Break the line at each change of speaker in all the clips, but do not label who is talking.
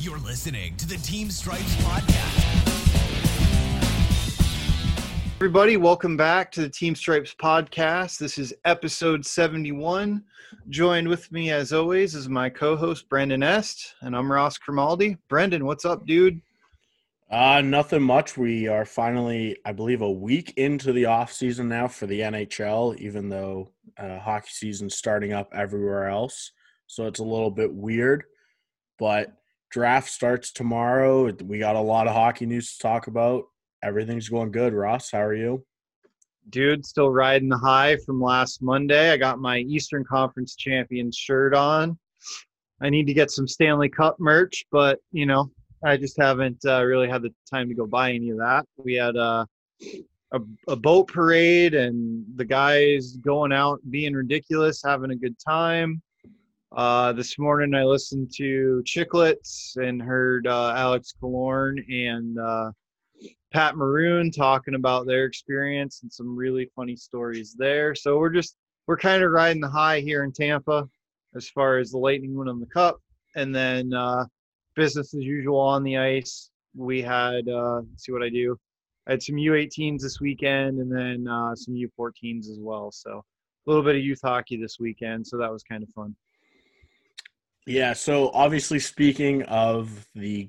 You're listening to the Team Stripes podcast.
Everybody, welcome back to the Team Stripes podcast. This is episode 71. Joined with me, as always, is my co host, Brendan Est, and I'm Ross Grimaldi. Brendan, what's up, dude?
Uh, nothing much. We are finally, I believe, a week into the off season now for the NHL, even though uh, hockey season's starting up everywhere else. So it's a little bit weird. But draft starts tomorrow. We got a lot of hockey news to talk about. Everything's going good. Ross, how are you?
Dude, still riding the high from last Monday. I got my Eastern Conference champion shirt on. I need to get some Stanley Cup merch, but you know, I just haven't uh, really had the time to go buy any of that. We had uh, a, a boat parade and the guys going out being ridiculous, having a good time. Uh, this morning I listened to Chicklets and heard uh, Alex Killorn and uh, Pat Maroon talking about their experience and some really funny stories there. So we're just we're kind of riding the high here in Tampa as far as the Lightning win on the Cup, and then uh, business as usual on the ice. We had uh, see what I do. I had some U18s this weekend, and then uh, some U14s as well. So a little bit of youth hockey this weekend. So that was kind of fun.
Yeah. So obviously, speaking of the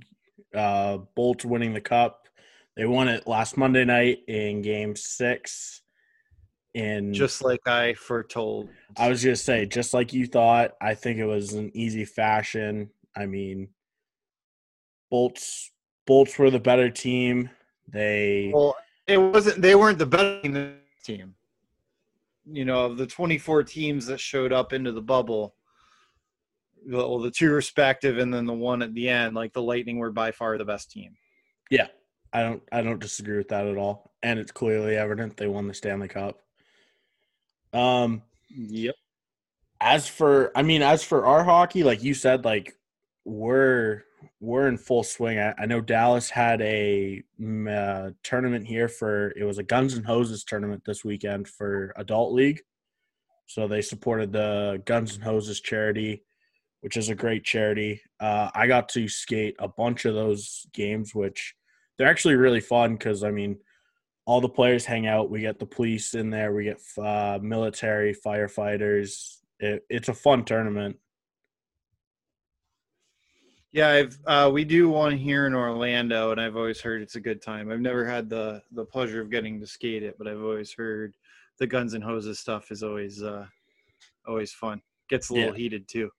uh, Bolts winning the cup, they won it last Monday night in Game Six. In
just like I foretold.
I was gonna say, just like you thought. I think it was an easy fashion. I mean, Bolts Bolts were the better team. They
well, it wasn't. They weren't the better team. You know, of the 24 teams that showed up into the bubble, well, the two respective, and then the one at the end, like the Lightning were by far the best team.
Yeah, I don't. I don't disagree with that at all, and it's clearly evident they won the Stanley Cup. Um.
Yep.
As for, I mean, as for our hockey, like you said, like we're we're in full swing. I, I know Dallas had a uh, tournament here for it was a Guns and Hoses tournament this weekend for Adult League. So they supported the Guns and Hoses charity, which is a great charity. Uh, I got to skate a bunch of those games, which they're actually really fun because I mean, all the players hang out. We get the police in there. We get uh, military, firefighters. It, it's a fun tournament.
Yeah, I've uh, we do one here in Orlando, and I've always heard it's a good time. I've never had the the pleasure of getting to skate it, but I've always heard the guns and hoses stuff is always uh, always fun. Gets a little yeah. heated too.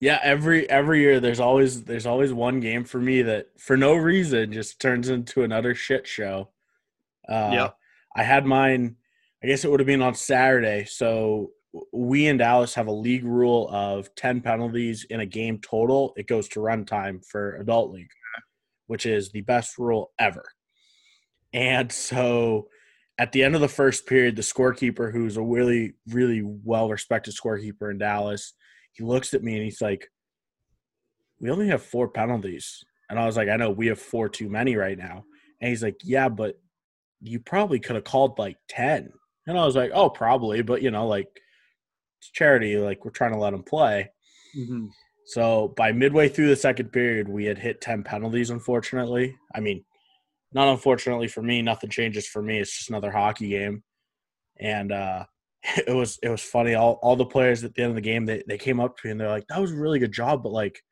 Yeah, every every year there's always there's always one game for me that for no reason just turns into another shit show. Uh, yeah, I had mine. I guess it would have been on Saturday. So we in Dallas have a league rule of 10 penalties in a game total. It goes to runtime for adult league, which is the best rule ever. And so at the end of the first period, the scorekeeper, who's a really, really well respected scorekeeper in Dallas, he looks at me and he's like, We only have four penalties. And I was like, I know we have four too many right now. And he's like, Yeah, but you probably could have called like 10. And I was like, Oh, probably. But, you know, like, it's charity. Like we're trying to let them play. Mm-hmm. So by midway through the second period, we had hit ten penalties. Unfortunately, I mean, not unfortunately for me. Nothing changes for me. It's just another hockey game, and uh, it was it was funny. All all the players at the end of the game, they they came up to me and they're like, "That was a really good job," but like,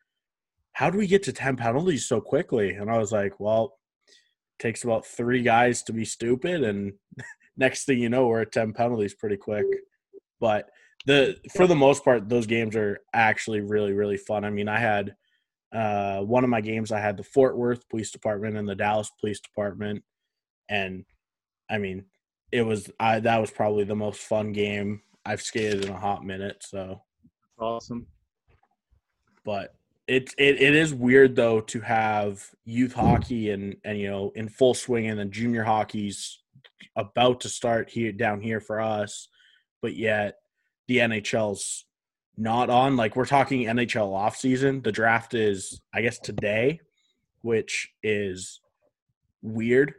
how do we get to ten penalties so quickly? And I was like, "Well." takes about three guys to be stupid and next thing you know we're at 10 penalties pretty quick but the for the most part, those games are actually really really fun. I mean, I had uh, one of my games. I had the Fort Worth Police Department and the Dallas Police Department, and I mean, it was I that was probably the most fun game I've skated in a hot minute. So
awesome.
But it's it it is weird though to have youth hockey and and you know in full swing and then junior hockey's about to start here down here for us, but yet the NHL's not on. Like we're talking NHL off season. The draft is, I guess, today, which is weird,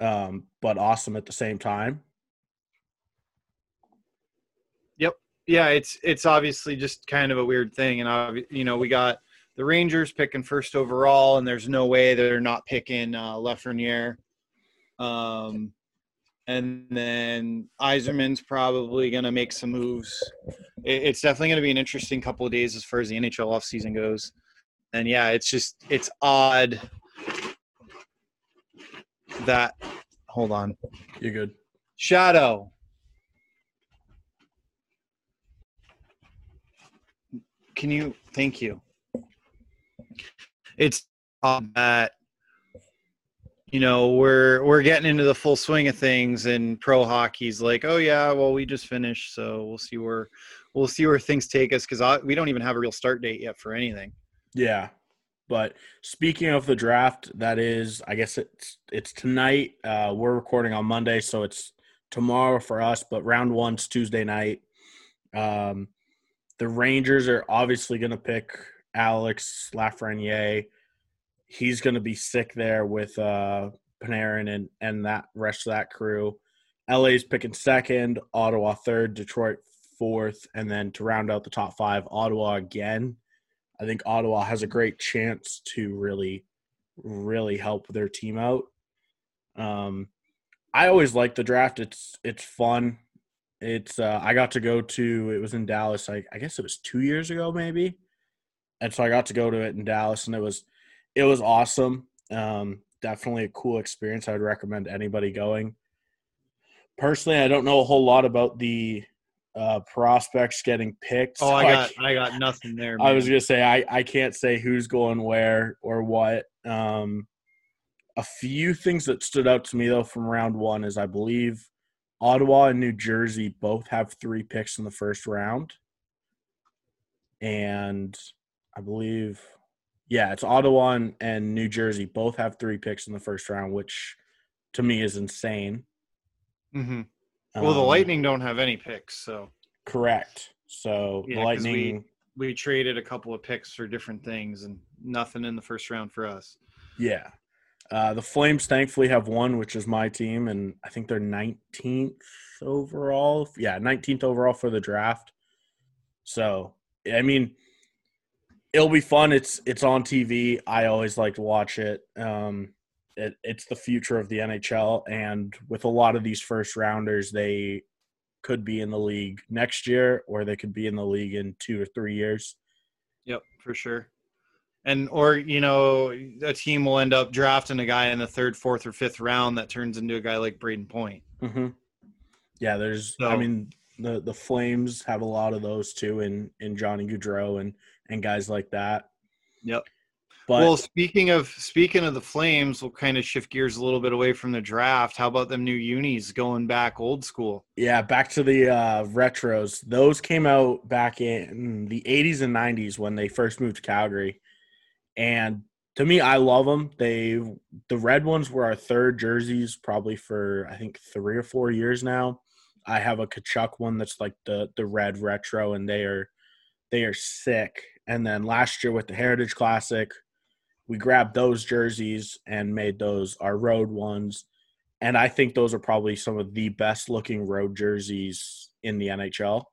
um, but awesome at the same time.
Yep. Yeah, it's it's obviously just kind of a weird thing, and you know we got the Rangers picking first overall, and there's no way they're not picking uh, Lafreniere. Um, and then Yzerman's probably going to make some moves. It's definitely going to be an interesting couple of days as far as the NHL offseason goes. And yeah, it's just it's odd that hold on.
You're good.
Shadow. Can you thank you? It's odd that you know we're we're getting into the full swing of things and pro hockey's like oh yeah well we just finished so we'll see where we'll see where things take us because we don't even have a real start date yet for anything
yeah but speaking of the draft that is i guess it's it's tonight uh we're recording on monday so it's tomorrow for us but round one's tuesday night um the rangers are obviously going to pick alex lafreniere he's going to be sick there with uh, Panarin and and that rest of that crew. LA's picking second, Ottawa third, Detroit fourth, and then to round out the top five, Ottawa again. I think Ottawa has a great chance to really, really help their team out. Um, I always like the draft. It's it's fun. It's uh, I got to go to it was in Dallas. I I guess it was two years ago maybe, and so I got to go to it in Dallas, and it was it was awesome. Um, definitely a cool experience. I would recommend anybody going. Personally, I don't know a whole lot about the uh, prospects getting picked.
Oh, I got I, I got nothing there. Man.
I was gonna say I I can't say who's going where or what. Um, a few things that stood out to me though from round one is I believe Ottawa and New Jersey both have three picks in the first round, and I believe yeah, it's Ottawa and, and New Jersey both have three picks in the first round, which to me is insane.
Mm-hmm. Well, um, the Lightning don't have any picks, so
correct. So yeah, the Lightning,
we, we traded a couple of picks for different things, and nothing in the first round for us.
Yeah, uh, the Flames thankfully have one, which is my team, and I think they're 19th overall. Yeah, 19th overall for the draft. So I mean it'll be fun. It's it's on TV. I always like to watch it. Um, it, it's the future of the NHL, and with a lot of these first rounders, they could be in the league next year, or they could be in the league in two or three years.
Yep, for sure. And or you know, a team will end up drafting a guy in the third, fourth, or fifth round that turns into a guy like Brayden Point.
Mm-hmm. Yeah, there's. So, I mean, the the Flames have a lot of those too, in in Johnny Gaudreau and and guys like that.
Yep. But, well, speaking of speaking of the Flames, we'll kind of shift gears a little bit away from the draft. How about them new unis going back old school?
Yeah, back to the uh, retros. Those came out back in the 80s and 90s when they first moved to Calgary, and to me, I love them. They the red ones were our third jerseys, probably for I think three or four years now. I have a Tkachuk one that's like the the red retro, and they are they are sick. And then last year with the Heritage Classic, we grabbed those jerseys and made those our road ones. And I think those are probably some of the best looking road jerseys in the NHL.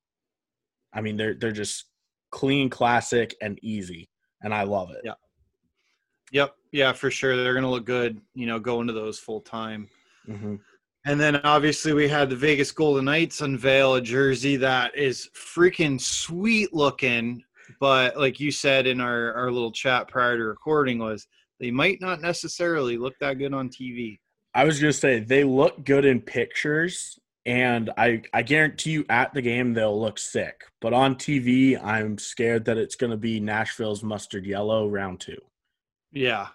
I mean, they're they're just clean, classic, and easy, and I love it.
Yeah. Yep. Yeah, for sure. They're gonna look good. You know, go into those full time. Mm-hmm. And then obviously we had the Vegas Golden Knights unveil a jersey that is freaking sweet looking, but like you said in our, our little chat prior to recording was they might not necessarily look that good on TV.
I was gonna say they look good in pictures, and I I guarantee you at the game they'll look sick. But on TV, I'm scared that it's gonna be Nashville's mustard yellow round two.
Yeah,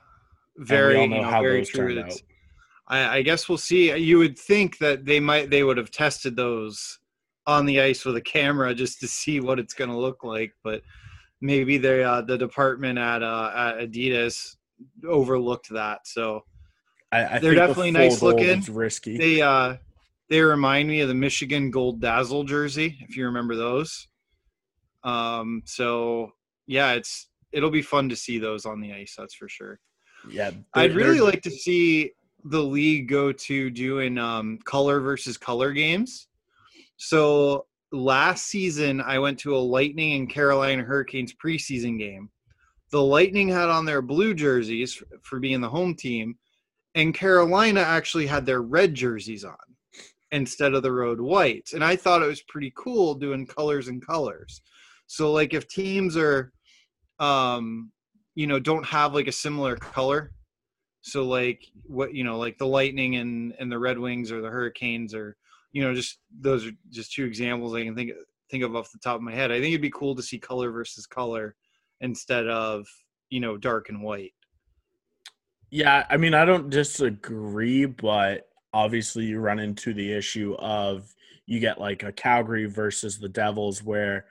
very you know, very true. I, I guess we'll see. You would think that they might they would have tested those on the ice with a camera just to see what it's going to look like, but maybe the uh, the department at uh, at Adidas overlooked that. So
I, I they're definitely the nice looking. Risky.
They uh they remind me of the Michigan Gold Dazzle jersey, if you remember those. Um. So yeah, it's it'll be fun to see those on the ice. That's for sure.
Yeah,
I'd really like to see the league go to doing um, color versus color games. So last season, I went to a Lightning and Carolina Hurricanes preseason game. the Lightning had on their blue jerseys for being the home team, and Carolina actually had their red jerseys on instead of the road whites. And I thought it was pretty cool doing colors and colors. So like if teams are um you know don't have like a similar color so like what you know like the lightning and and the red wings or the hurricanes or you know just those are just two examples i can think think of off the top of my head. I think it'd be cool to see color versus color instead of you know dark and white.
Yeah i mean i don't disagree but obviously you run into the issue of you get like a calgary versus the devils where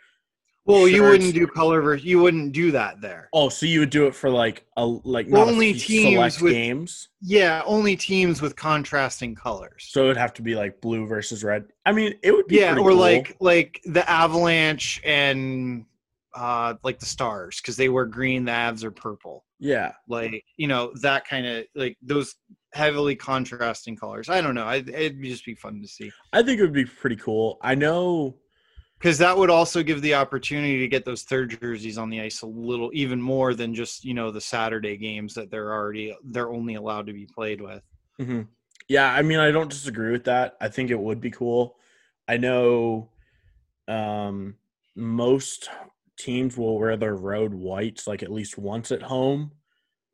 well, you wouldn't do color versus. You wouldn't do that there.
Oh, so you would do it for like a like not only teams with games.
Yeah, only teams with contrasting colors.
So it would have to be like blue versus red. I mean, it would be
yeah, or
cool.
like like the Avalanche and uh like the Stars because they wear green. The Avs are purple.
Yeah,
like you know that kind of like those heavily contrasting colors. I don't know. I, it'd just be fun to see.
I think it would be pretty cool. I know
because that would also give the opportunity to get those third jerseys on the ice a little even more than just you know the saturday games that they're already they're only allowed to be played with.
Mm-hmm. yeah i mean i don't disagree with that. I think it would be cool. I know um most teams will wear their road whites like at least once at home.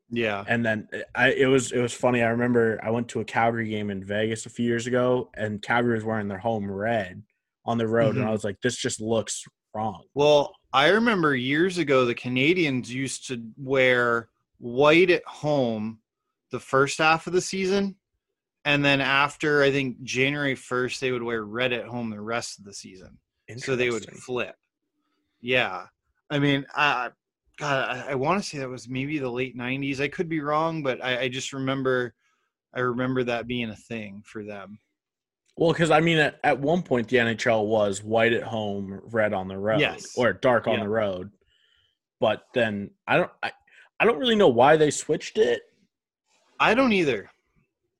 Yeah.
And then i it was it was funny. I remember i went to a calgary game in vegas a few years ago and calgary was wearing their home red on the road, mm-hmm. and I mm-hmm. was like, this just looks wrong.
Well, I remember years ago the Canadiens used to wear white at home the first half of the season, and then after I think January first, they would wear red at home the rest of the season. So they would flip. Yeah, I mean, I God, I, I want to say that was maybe the late '90s. I could be wrong, but I, I just remember, I remember that being a thing for them.
Well, because I mean, at, at one point the NHL was white at home, red on the road,
yes.
or dark on yeah. the road. But then I don't, I, I don't really know why they switched it.
I don't either.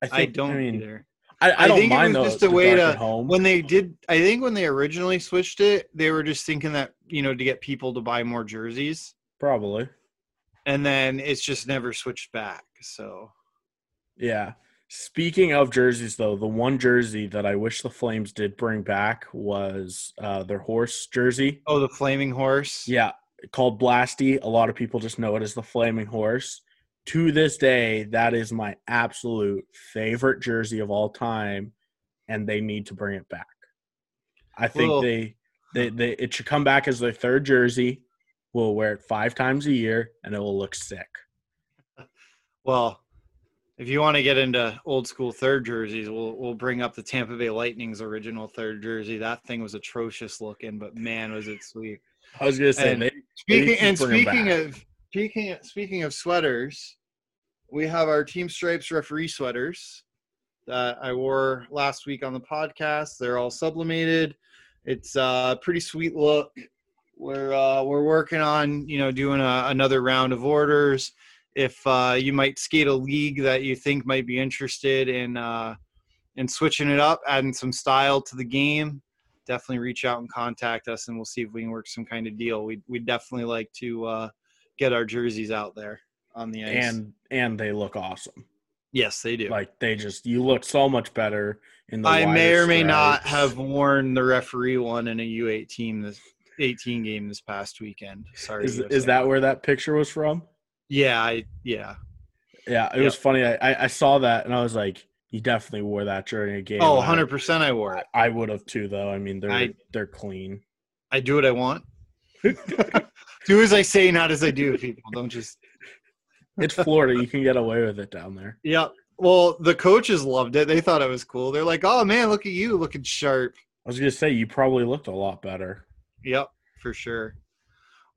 I, think, I don't I mean, either.
I, I, I think it was
just a way to when they did. I think when they originally switched it, they were just thinking that you know to get people to buy more jerseys,
probably.
And then it's just never switched back. So,
yeah. Speaking of jerseys, though, the one jersey that I wish the Flames did bring back was uh, their horse jersey.
Oh, the flaming horse.
Yeah, called Blasty. A lot of people just know it as the flaming horse. To this day, that is my absolute favorite jersey of all time, and they need to bring it back. I think well, they, they, they, it should come back as their third jersey. We'll wear it five times a year, and it will look sick.
Well, if you want to get into old school third jerseys, we'll we'll bring up the Tampa Bay Lightning's original third jersey. That thing was atrocious looking, but man, was it sweet.
I was gonna say,
and they, speaking they and speaking of speaking speaking of sweaters, we have our Team Stripes referee sweaters that I wore last week on the podcast. They're all sublimated. It's a pretty sweet look. We're uh, we're working on you know doing a, another round of orders if uh, you might skate a league that you think might be interested in uh, in switching it up, adding some style to the game, definitely reach out and contact us, and we'll see if we can work some kind of deal. We we definitely like to uh, get our jerseys out there on the ice,
and and they look awesome.
Yes, they do.
Like they just you look so much better in the.
I may or may not have worn the referee one in a U eighteen this eighteen game this past weekend. Sorry,
is, is that where that picture was from?
Yeah, I yeah.
Yeah, it yep. was funny. I, I saw that and I was like, you definitely wore that during a game.
Oh, 100 percent I wore it.
I, I would have too though. I mean they're I, they're clean.
I do what I want. do as I say, not as I do, people. Don't just
It's Florida. you can get away with it down there.
Yep. Well, the coaches loved it. They thought it was cool. They're like, "Oh man, look at you, looking sharp."
I was gonna say you probably looked a lot better.
Yep, for sure.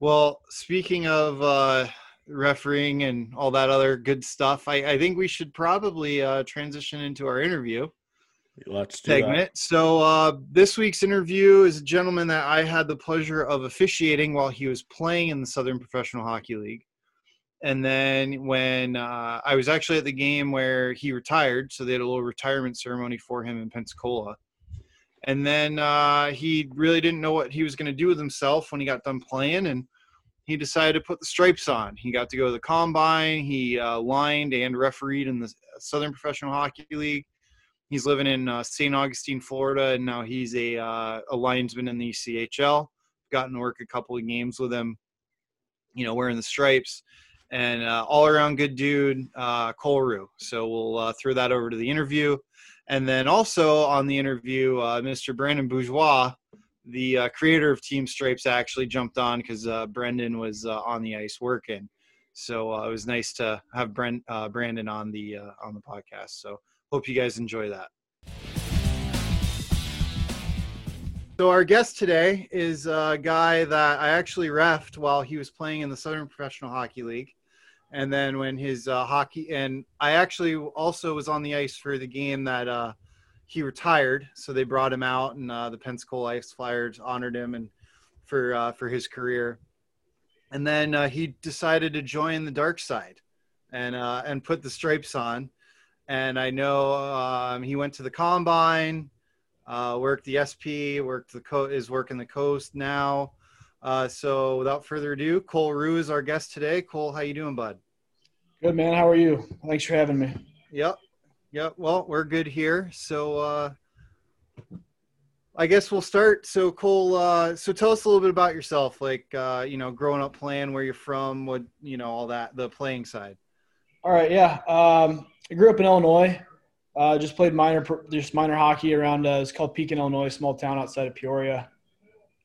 Well, speaking of uh, refereeing and all that other good stuff, I, I think we should probably uh, transition into our interview.
Let's
segment.
That.
So uh, this week's interview is a gentleman that I had the pleasure of officiating while he was playing in the Southern Professional Hockey League. And then when uh, I was actually at the game where he retired, so they had a little retirement ceremony for him in Pensacola. And then uh, he really didn't know what he was going to do with himself when he got done playing, and he decided to put the stripes on. He got to go to the combine. He uh, lined and refereed in the Southern Professional Hockey League. He's living in uh, St. Augustine, Florida, and now he's a, uh, a linesman in the ECHL. Gotten to work a couple of games with him, you know, wearing the stripes. And uh, all around good dude, uh, Rue. So we'll uh, throw that over to the interview. And then also on the interview, uh, Mr. Brandon Bourgeois, the uh, creator of Team Stripes, actually jumped on because uh, Brendan was uh, on the ice working. So uh, it was nice to have Brent, uh, Brandon on the on the podcast. So hope you guys enjoy that. So our guest today is a guy that I actually refed while he was playing in the Southern Professional Hockey League and then when his uh, hockey and I actually also was on the ice for the game that uh, he retired, so they brought him out, and uh, the Pensacola Ice Flyers honored him and for uh, for his career. And then uh, he decided to join the dark side, and uh, and put the stripes on. And I know um, he went to the combine, worked the SP, worked the co- is working the coast now. so without further ado, Cole Rue is our guest today. Cole, how you doing, bud?
Good man. How are you? Thanks for having me.
Yep. Yep. Well, we're good here. So uh I guess we'll start. So Cole, uh so tell us a little bit about yourself, like uh, you know, growing up playing, where you're from, what you know, all that, the playing side.
All right, yeah. Um I grew up in Illinois. Uh, just played minor, just minor hockey around. Uh, it's called Pekin, Illinois, small town outside of Peoria.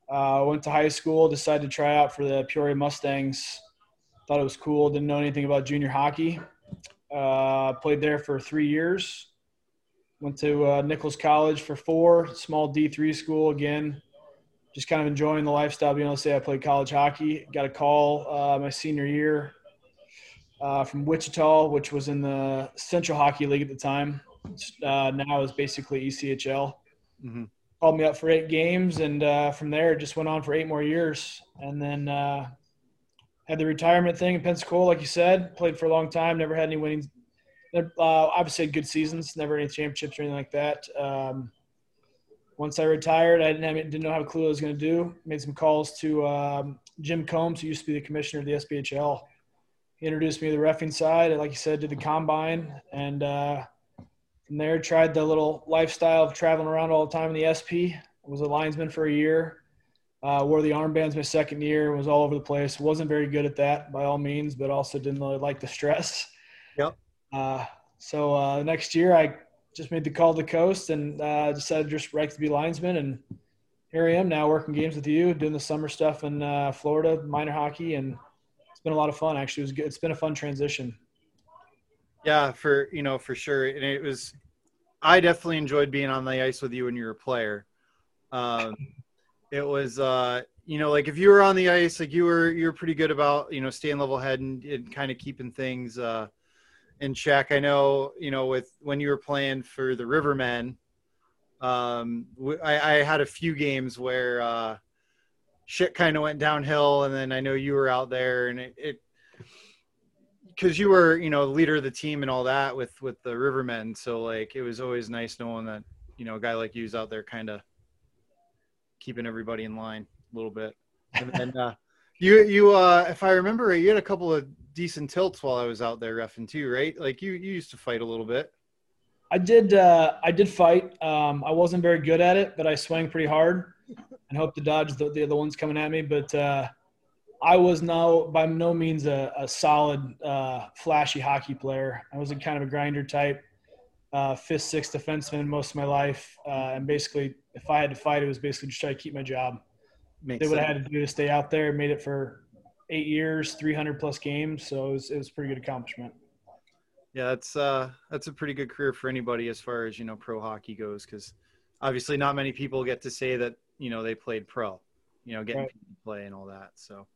Uh, went to high school. Decided to try out for the Peoria Mustangs thought it was cool. Didn't know anything about junior hockey. Uh, played there for three years. Went to uh, Nichols College for four, small D3 school again. Just kind of enjoying the lifestyle, being able to say I played college hockey. Got a call uh, my senior year uh, from Wichita, which was in the Central Hockey League at the time. Uh, now is basically ECHL. Mm-hmm. Called me up for eight games, and uh, from there, just went on for eight more years. And then had the retirement thing in Pensacola, like you said. Played for a long time. Never had any winnings. Uh, obviously, had good seasons. Never any championships or anything like that. Um, once I retired, I didn't have, didn't know how clue what I was going to do. Made some calls to um, Jim Combs, who used to be the commissioner of the SPHL. He introduced me to the refing side, and like you said, did the combine, and uh, from there tried the little lifestyle of traveling around all the time in the SP. I was a linesman for a year. Uh, wore the armbands my second year, was all over the place. Wasn't very good at that by all means, but also didn't really like the stress.
Yep.
Uh, so uh, next year, I just made the call to the coast and uh, decided just right to be linesman. And here I am now working games with you, doing the summer stuff in uh, Florida, minor hockey, and it's been a lot of fun. Actually, it was good. It's been a fun transition.
Yeah, for you know, for sure, and it was. I definitely enjoyed being on the ice with you when you were a player. Um, it was uh you know like if you were on the ice like you were you were pretty good about you know staying level head and, and kind of keeping things uh in check. I know you know with when you were playing for the rivermen um I, I had a few games where uh shit kind of went downhill and then i know you were out there and it because you were you know leader of the team and all that with with the rivermen. So like it was always nice knowing that you know a guy like you's out there kind of keeping everybody in line a little bit. And then uh, you you uh, if I remember, you had a couple of decent tilts while I was out there refing too, right? Like you you used to fight a little bit.
I did. Uh, I did fight. Um, I wasn't very good at it, but I swung pretty hard and hope to dodge the, the other ones coming at me. But uh, I was no by no means a, a solid, uh, flashy hockey player. I was a kind of a grinder type uh, fifth, sixth defenseman most of my life, uh, and basically, if I had to fight, it was basically just try to keep my job. Makes Did what sense. I had to do to stay out there. Made it for eight years, 300 plus games, so it was, it was a pretty good accomplishment.
Yeah, that's uh, that's a pretty good career for anybody as far as you know pro hockey goes, because obviously not many people get to say that you know they played pro, you know, getting right. play and all that. So,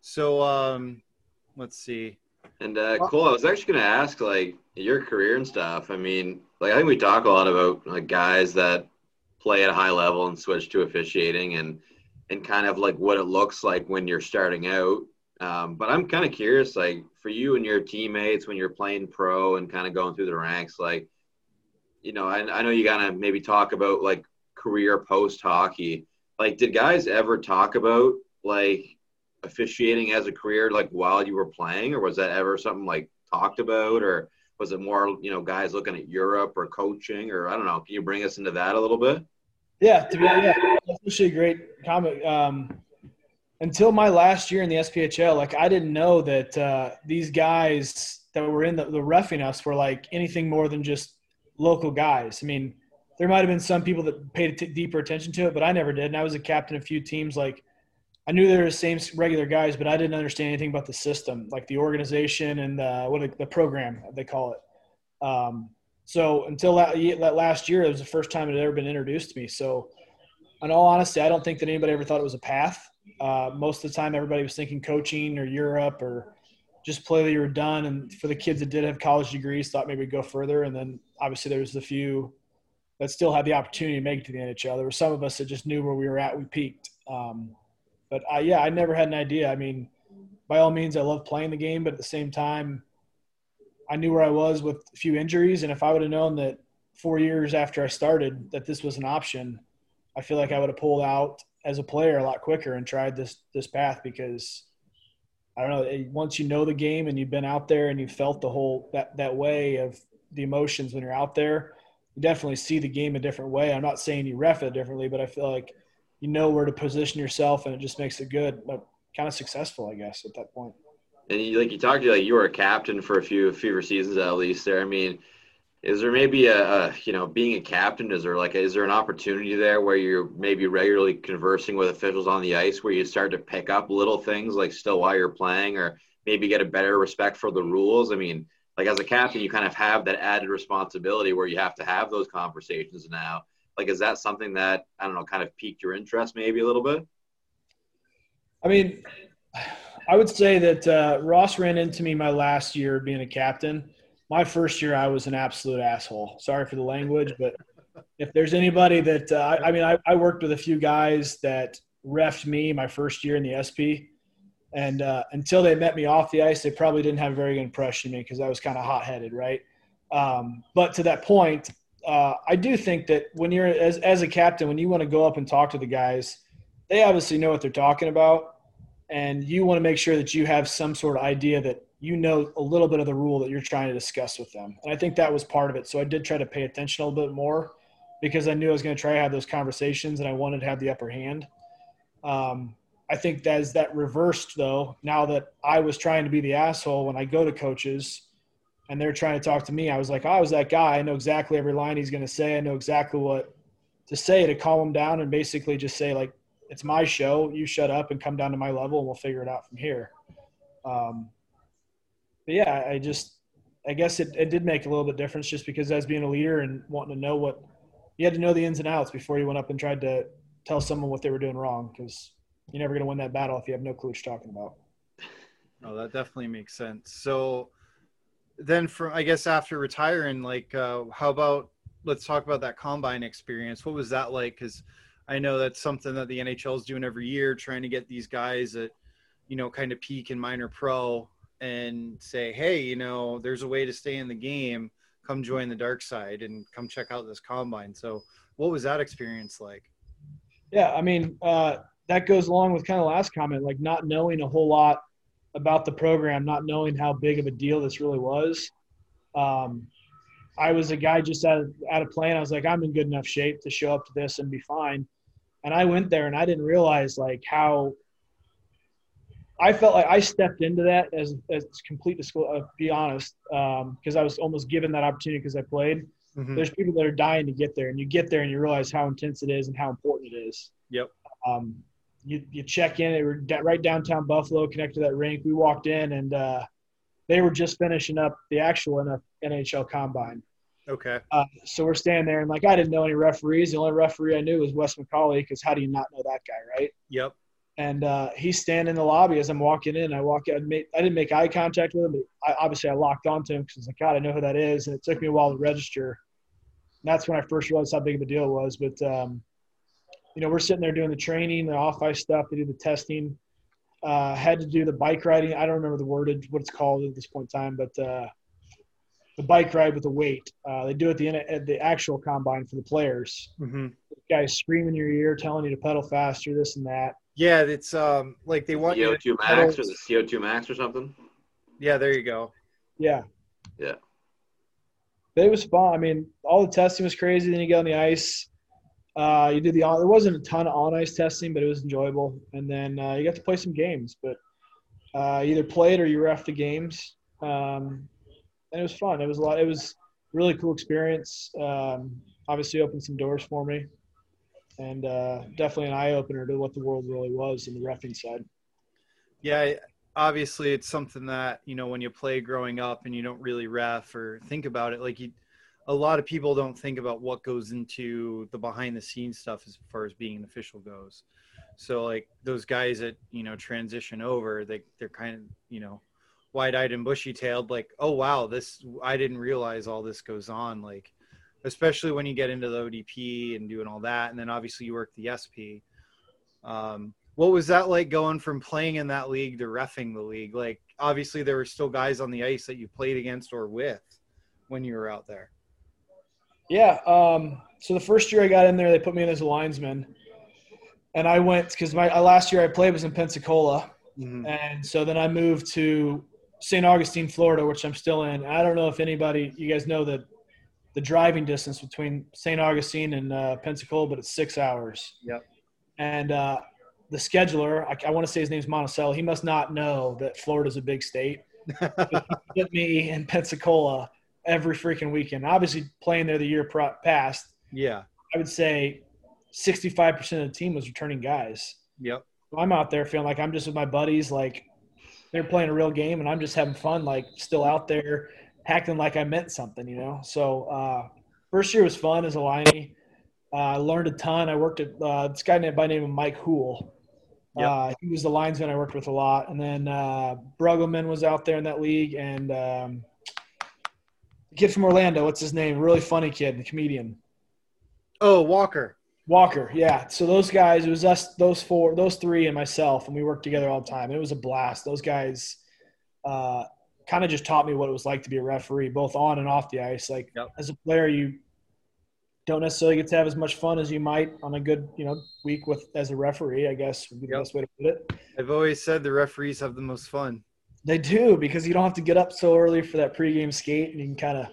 so um, let's see.
And uh, Cole, I was actually going to ask, like, your career and stuff. I mean, like, I think we talk a lot about like guys that play at a high level and switch to officiating, and and kind of like what it looks like when you're starting out. Um, but I'm kind of curious, like, for you and your teammates when you're playing pro and kind of going through the ranks, like, you know, I, I know you gotta maybe talk about like career post hockey. Like, did guys ever talk about like officiating as a career, like while you were playing, or was that ever something like talked about, or was it more you know guys looking at Europe or coaching, or I don't know? Can you bring us into that a little bit?
Yeah, to be yeah, that's actually a great comment. Um, until my last year in the SPHL, like I didn't know that uh, these guys that were in the, the roughing us were like anything more than just local guys. I mean, there might have been some people that paid t- deeper attention to it, but I never did. And I was a captain of a few teams. Like I knew they were the same regular guys, but I didn't understand anything about the system, like the organization and the, what the program they call it. Um, so until that, last year, it was the first time it had ever been introduced to me. So, in all honesty, I don't think that anybody ever thought it was a path. Uh, most of the time, everybody was thinking coaching or Europe or just play that you were done. And for the kids that did have college degrees, thought maybe go further. And then obviously there was the few that still had the opportunity to make it to the NHL. There were some of us that just knew where we were at. We peaked. Um, but I, yeah, I never had an idea. I mean, by all means, I love playing the game, but at the same time, I knew where I was with a few injuries. And if I would have known that four years after I started that this was an option, I feel like I would have pulled out as a player a lot quicker and tried this this path because I don't know. Once you know the game and you've been out there and you've felt the whole that that way of the emotions when you're out there, you definitely see the game a different way. I'm not saying you ref it differently, but I feel like you know where to position yourself, and it just makes it good, but kind of successful, I guess, at that point.
And you, like you talked to, like you were a captain for a few few seasons at least. There, I mean, is there maybe a, a, you know being a captain is there like is there an opportunity there where you're maybe regularly conversing with officials on the ice where you start to pick up little things like still while you're playing or maybe get a better respect for the rules? I mean like as a captain you kind of have that added responsibility where you have to have those conversations now. Like is that something that i don't know kind of piqued your interest maybe a little bit?
I mean i would say that uh, ross ran into me my last year being a captain my first year I was an absolute asshole. Sorry for the language, but if there's anybody that uh, I mean, I, I, worked with a few guys that refed me my first year in the SP, and uh, until they met me off the ice, they probably didn't have a very good impression of me because I was kind of hot headed, right? Um, but to that point, uh, I do think that when you're as as a captain, when you want to go up and talk to the guys, they obviously know what they're talking about, and you want to make sure that you have some sort of idea that you know a little bit of the rule that you're trying to discuss with them. And I think that was part of it. So I did try to pay attention a little bit more because I knew I was going to try to have those conversations and I wanted to have the upper hand. Um, I think that is that reversed though. Now that I was trying to be the asshole when I go to coaches and they're trying to talk to me, I was like, oh, I was that guy. I know exactly every line he's going to say. I know exactly what to say to calm him down and basically just say like, it's my show. You shut up and come down to my level and we'll figure it out from here. Um, but yeah, I just I guess it, it did make a little bit difference just because as being a leader and wanting to know what you had to know the ins and outs before you went up and tried to tell someone what they were doing wrong because you're never going to win that battle if you have no clue what you're talking about.
No, that definitely makes sense. So then from I guess after retiring, like uh, how about let's talk about that combine experience. What was that like? Because I know that's something that the NHL is doing every year, trying to get these guys that you know kind of peak in minor pro and say, hey, you know, there's a way to stay in the game. Come join the dark side and come check out this combine. So, what was that experience like?
Yeah, I mean, uh, that goes along with kind of last comment, like not knowing a whole lot about the program, not knowing how big of a deal this really was. Um, I was a guy just out of, out of plan. I was like, I'm in good enough shape to show up to this and be fine. And I went there and I didn't realize like how I felt like I stepped into that as as complete disclosure. Uh, be honest, because um, I was almost given that opportunity because I played. Mm-hmm. There's people that are dying to get there, and you get there and you realize how intense it is and how important it is.
Yep.
Um, you you check in. They were right downtown Buffalo, connected to that rink. We walked in, and uh, they were just finishing up the actual NHL combine.
Okay.
Uh, so we're standing there, and like I didn't know any referees. The only referee I knew was Wes McCauley, because how do you not know that guy, right?
Yep
and uh, he's standing in the lobby as I'm walking in. I walk in. I didn't make eye contact with him, but I, obviously I locked onto him because I was like, God, I know who that is. And it took me a while to register. And that's when I first realized how big of a deal it was. But, um, you know, we're sitting there doing the training, the off ice stuff, they do the testing. Uh, had to do the bike riding. I don't remember the wordage, what it's called at this point in time, but uh, the bike ride with the weight. Uh, they do it the, at the actual combine for the players.
Mm-hmm.
Guys screaming in your ear, telling you to pedal faster, this and that
Yeah, it's um like they want you.
VO2 max or the VO2 max or something.
Yeah, there you go.
Yeah.
Yeah.
But it was fun. I mean, all the testing was crazy. Then you get on the ice. Uh, you did the on. There wasn't a ton of on ice testing, but it was enjoyable. And then uh, you got to play some games, but uh, either played or you ref the games. Um, and it was fun. It was a lot. It was really cool experience. Um, obviously, opened some doors for me, and uh, definitely an eye opener to what the world really was in the refing side.
Yeah, obviously it's something that you know when you play growing up and you don't really ref or think about it like you a lot of people don't think about what goes into the behind the scenes stuff as far as being an official goes so like those guys that you know transition over they they're kind of you know wide-eyed and bushy-tailed like oh wow this i didn't realize all this goes on like especially when you get into the odp and doing all that and then obviously you work the sp um, what was that like going from playing in that league to refing the league? Like, obviously, there were still guys on the ice that you played against or with when you were out there.
Yeah. Um, so the first year I got in there, they put me in as a linesman, and I went because my last year I played was in Pensacola, mm-hmm. and so then I moved to St. Augustine, Florida, which I'm still in. I don't know if anybody, you guys know that the driving distance between St. Augustine and uh, Pensacola, but it's six hours.
Yep.
And uh, the scheduler, I, I want to say his name's Monticello. He must not know that Florida's a big state. Get me in Pensacola every freaking weekend. Obviously, playing there the year past.
Yeah,
I would say 65% of the team was returning guys.
Yep.
So I'm out there feeling like I'm just with my buddies, like they're playing a real game, and I'm just having fun, like still out there acting like I meant something, you know. So uh, first year was fun as a liney. Uh, I learned a ton. I worked at uh, this guy named by name of Mike Hool. Yep. Uh, he was the linesman I worked with a lot. And then uh, Brueggemann was out there in that league. And um, the kid from Orlando, what's his name? Really funny kid, the comedian.
Oh, Walker.
Walker, yeah. So those guys, it was us, those four, those three, and myself, and we worked together all the time. It was a blast. Those guys uh, kind of just taught me what it was like to be a referee, both on and off the ice. Like yep. as a player, you don't necessarily get to have as much fun as you might on a good, you know, week with as a referee. I guess would be the best way to put it.
I've always said the referees have the most fun.
They do because you don't have to get up so early for that pregame skate, and you can kind of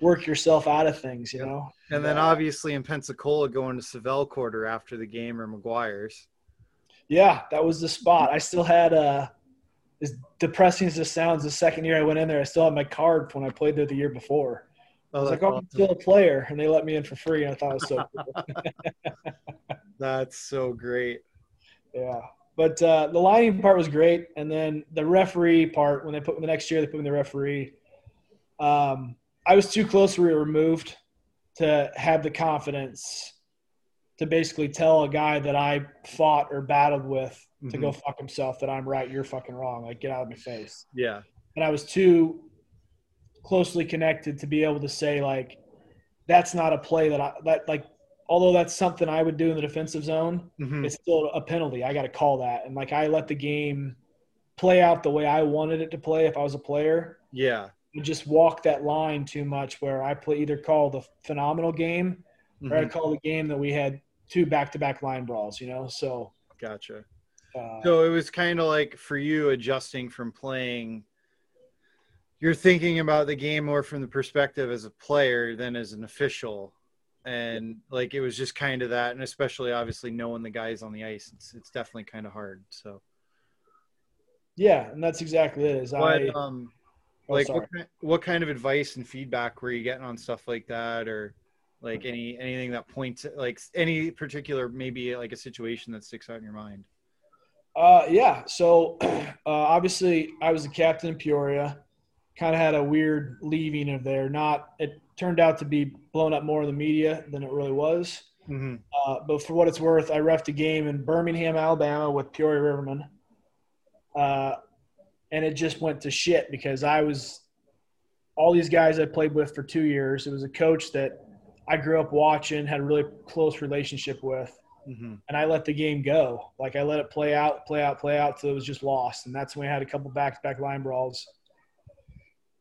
work yourself out of things, you yep. know.
And then obviously in Pensacola, going to Seville Quarter after the game or McGuire's.
Yeah, that was the spot. I still had uh as depressing as this sounds, the second year I went in there, I still had my card when I played there the year before. I was like, oh, I'm still a player, and they let me in for free, and I thought it was so
cool. That's so great.
Yeah, but uh, the lining part was great, and then the referee part when they put me the next year, they put me in the referee. Um, I was too closely removed to have the confidence to basically tell a guy that I fought or battled with mm-hmm. to go mm-hmm. fuck himself that I'm right, you're fucking wrong. Like get out of my face.
Yeah.
And I was too closely connected to be able to say like that's not a play that I that like although that's something I would do in the defensive zone, mm-hmm. it's still a penalty. I got to call that. And like I let the game play out the way I wanted it to play if I was a player.
Yeah.
Just walk that line too much where I play either call the phenomenal game mm-hmm. or I call the game that we had two back to back line brawls, you know? So
gotcha. Uh, so it was kind of like for you adjusting from playing you're thinking about the game more from the perspective as a player than as an official and like it was just kind of that and especially obviously knowing the guys on the ice it's, it's definitely kind of hard so
yeah and that's exactly it is
but, I, um oh, like what, what kind of advice and feedback were you getting on stuff like that or like any anything that points like any particular maybe like a situation that sticks out in your mind
uh yeah so uh, obviously i was the captain in peoria kind of had a weird leaving of there. Not it turned out to be blown up more in the media than it really was. Mm-hmm. Uh, but for what it's worth, I refed a game in Birmingham, Alabama with Peoria Rivermen, uh, and it just went to shit because I was all these guys I played with for two years. It was a coach that I grew up watching, had a really close relationship with. Mm-hmm. And I let the game go. Like I let it play out, play out, play out till it was just lost. And that's when we had a couple back to back line brawls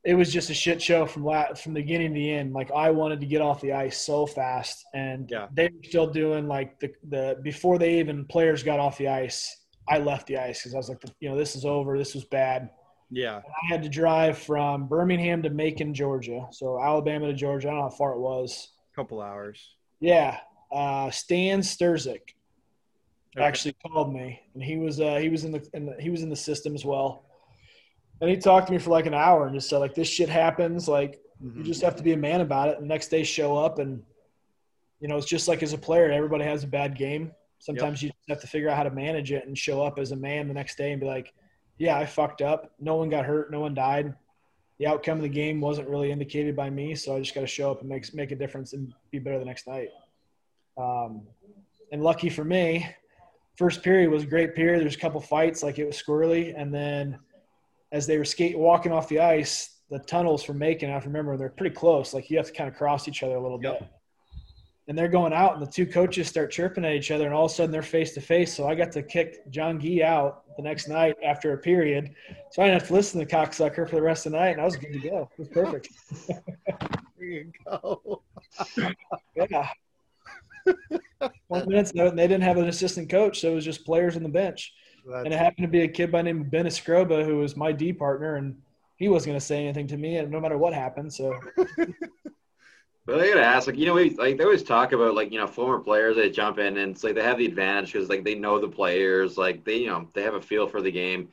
it was just a shit show from la- from the beginning to the end. Like I wanted to get off the ice so fast, and
Yeah.
they were still doing like the the before they even players got off the ice. I left the ice because I was like, you know, this is over. This was bad.
Yeah.
I had to drive from Birmingham to Macon, Georgia. So Alabama to Georgia. I don't know how far it was.
A Couple hours.
Yeah. Uh, Stan Sturzik
Okay.
actually called me, and he was uh, he was in the, in the he was in the system as well. And he talked to me for like an hour and just said like this shit happens. Like you
Mhm.
just have to be a man about it. And the next day show up and you know it's just like as a player, everybody has a bad game. Sometimes you just have to figure out how to manage it and show up as a man the next day and be like, yeah, I fucked up. No one got hurt. No one died. The outcome of the game wasn't really indicated by me, so I just got to show up and make make a difference and be better the next night. Um, and lucky for me, first period was a great period. There's a couple fights, like it was squirrely, and then as they were skate walking off the ice, the tunnels from Macon, I have to remember they're pretty close. Like you have to kind of cross each other a little
Yep.
bit. And they're going out, and the two coaches start chirping at each other, and all of a sudden they're face to face. So I got to kick Jean-Guy out the next night after a period. So I didn't have to listen to the cocksucker for the rest of the night, and I was good to go. It was perfect.
There you go.
Yeah. One minute, and they didn't have an assistant coach, so it was just players on the bench. and it happened to be a kid by the name of Ben Escroba, who was my D partner, and he wasn't going to say anything to me, and no matter what happened. So
But I gotta ask, like you know, we, like they always talk about like you know former players they jump in and it's like they have the advantage because like they know the players, like they you know they have a feel for the game.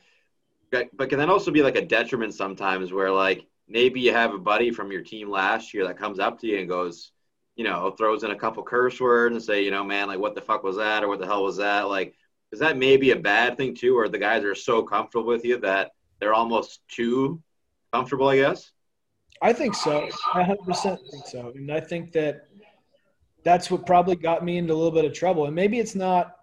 But, but can that also be like a detriment sometimes where like maybe you have a buddy from your team last year that comes up to you and goes, you know, throws in a couple curse words and say, you know, man, like what the fuck was that or what the hell was that? Like, is that maybe a bad thing too, or the guys are so comfortable with you that they're almost too comfortable? I guess.
I think so. I 100% think so. And I think that that's what probably got me into a little bit of trouble. And maybe it's not,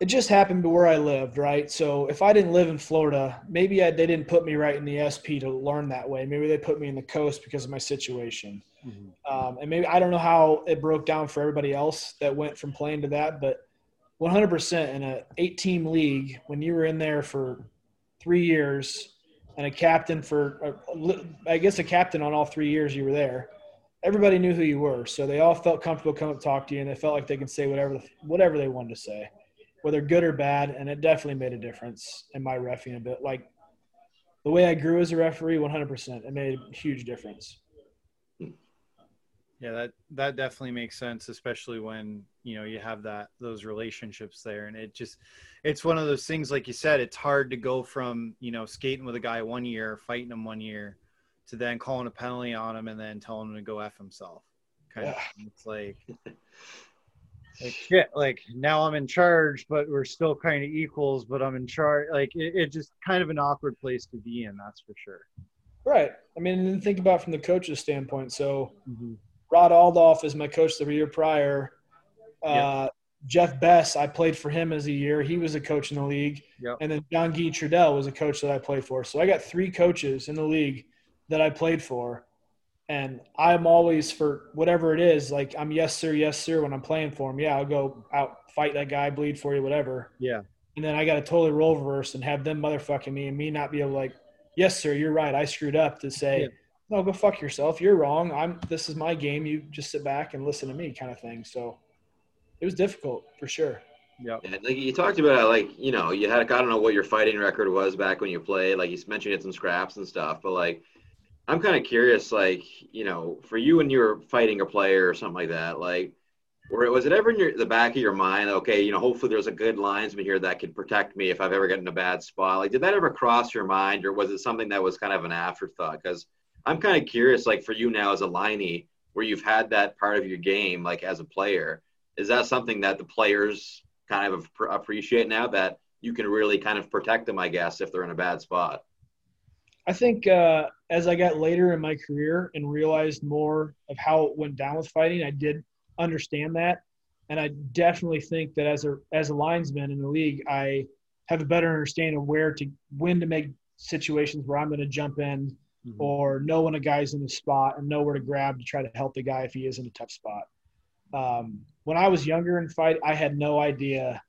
it just happened to where I lived, right? So if I didn't live in Florida, maybe I, they didn't put me right in the SP to learn that way. Maybe they put me in the coast because of my situation. Um, and maybe I don't know how it broke down for everybody else that went from playing to that, but 100% in a eight team league, when you were in there for three years and a captain for, I guess a captain on all three years you were there, everybody knew who you were. So they all felt comfortable coming to talk to you and they felt like they could say whatever, whatever they wanted to say, whether good or bad. And it definitely made a difference in my refing a bit. Like the way I grew as a referee, 100%, it made a huge difference.
Yeah, that that definitely makes sense, especially when you know you have that those relationships there, and it just it's one of those things, like you said, it's hard to go from you know skating with a guy one year, fighting him one year, to then calling a penalty on him and then telling him to go f himself. Kind of, it's like like shit. Like now I'm in charge, but we're still kind of equals, but I'm in charge. Like it, it just kind of an awkward place to be in. That's for sure.
Right. I mean, think about from the coach's standpoint. So mm-hmm. Rod Aldoff is my coach the year prior. Uh, Jeff Bess, I played for him as a year. He was a coach in the league.
Yep.
And then Jean-Guy Trudel was a coach that I played for. So I got three coaches in the league that I played for. And I'm always for whatever it is, like I'm yes sir, yes sir when I'm playing for him. Yeah, I'll go out, fight that guy, bleed for you, whatever.
Yeah.
And then I got to totally role reverse and have them motherfucking me and me not be able to like, yes sir, you're right, I screwed up to say,
Yeah.
No, go fuck yourself. You're wrong. I'm. This is my game. You just sit back and listen to me, kind of thing. So it was difficult for sure.
Yep.
Yeah, like you talked about, like you know, you had I don't know what your fighting record was back when you played. Like you mentioned, you had some scraps and stuff, but like I'm kind of curious, like you know, for you when you were fighting a player or something like that, like, or was it ever in your, the back of your mind, okay, you know, hopefully there's a good linesman here that could protect me if I've ever gotten in a bad spot. Like, did that ever cross your mind, or was it something that was kind of an afterthought? Because I'm kind of curious, like for you now as a liney, where you've had that part of your game, like as a player, is that something that the players kind of appreciate now that you can really kind of protect them, I guess, if they're in a bad spot?
I think uh, as I got later in my career and realized more of how it went down with fighting, I did understand that, and I definitely think that as a as a linesman in the league, I have a better understanding of where to when to make situations where I'm going to jump in
Mhm.
or know when a guy's in a spot and know where to grab to try to help the guy if he is in a tough spot. Um, when I was younger in fight, I had no idea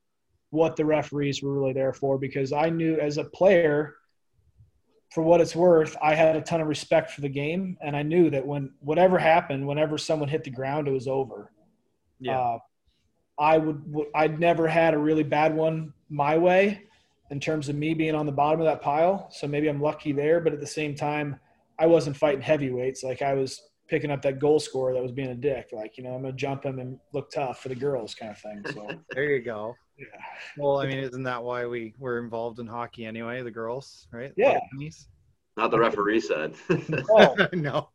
what the referees were really there for because I knew as a player, for what it's worth, I had a ton of respect for the game, and I knew that when whatever happened, whenever someone hit the ground, it was over.
Yeah.
Uh, I would. I'd never had a really bad one my way, in terms of me being on the bottom of that pile. So maybe I'm lucky there, but at the same time, I wasn't fighting heavyweights. Like I was picking up that goal scorer that was being a dick. Like you know, I'm gonna jump him and look tough for the girls, kind of thing. So
there you go.
yeah,
Well, I mean, isn't that why we were involved in hockey anyway? The girls, right?
Yeah.
Not the referee said.
oh,
no.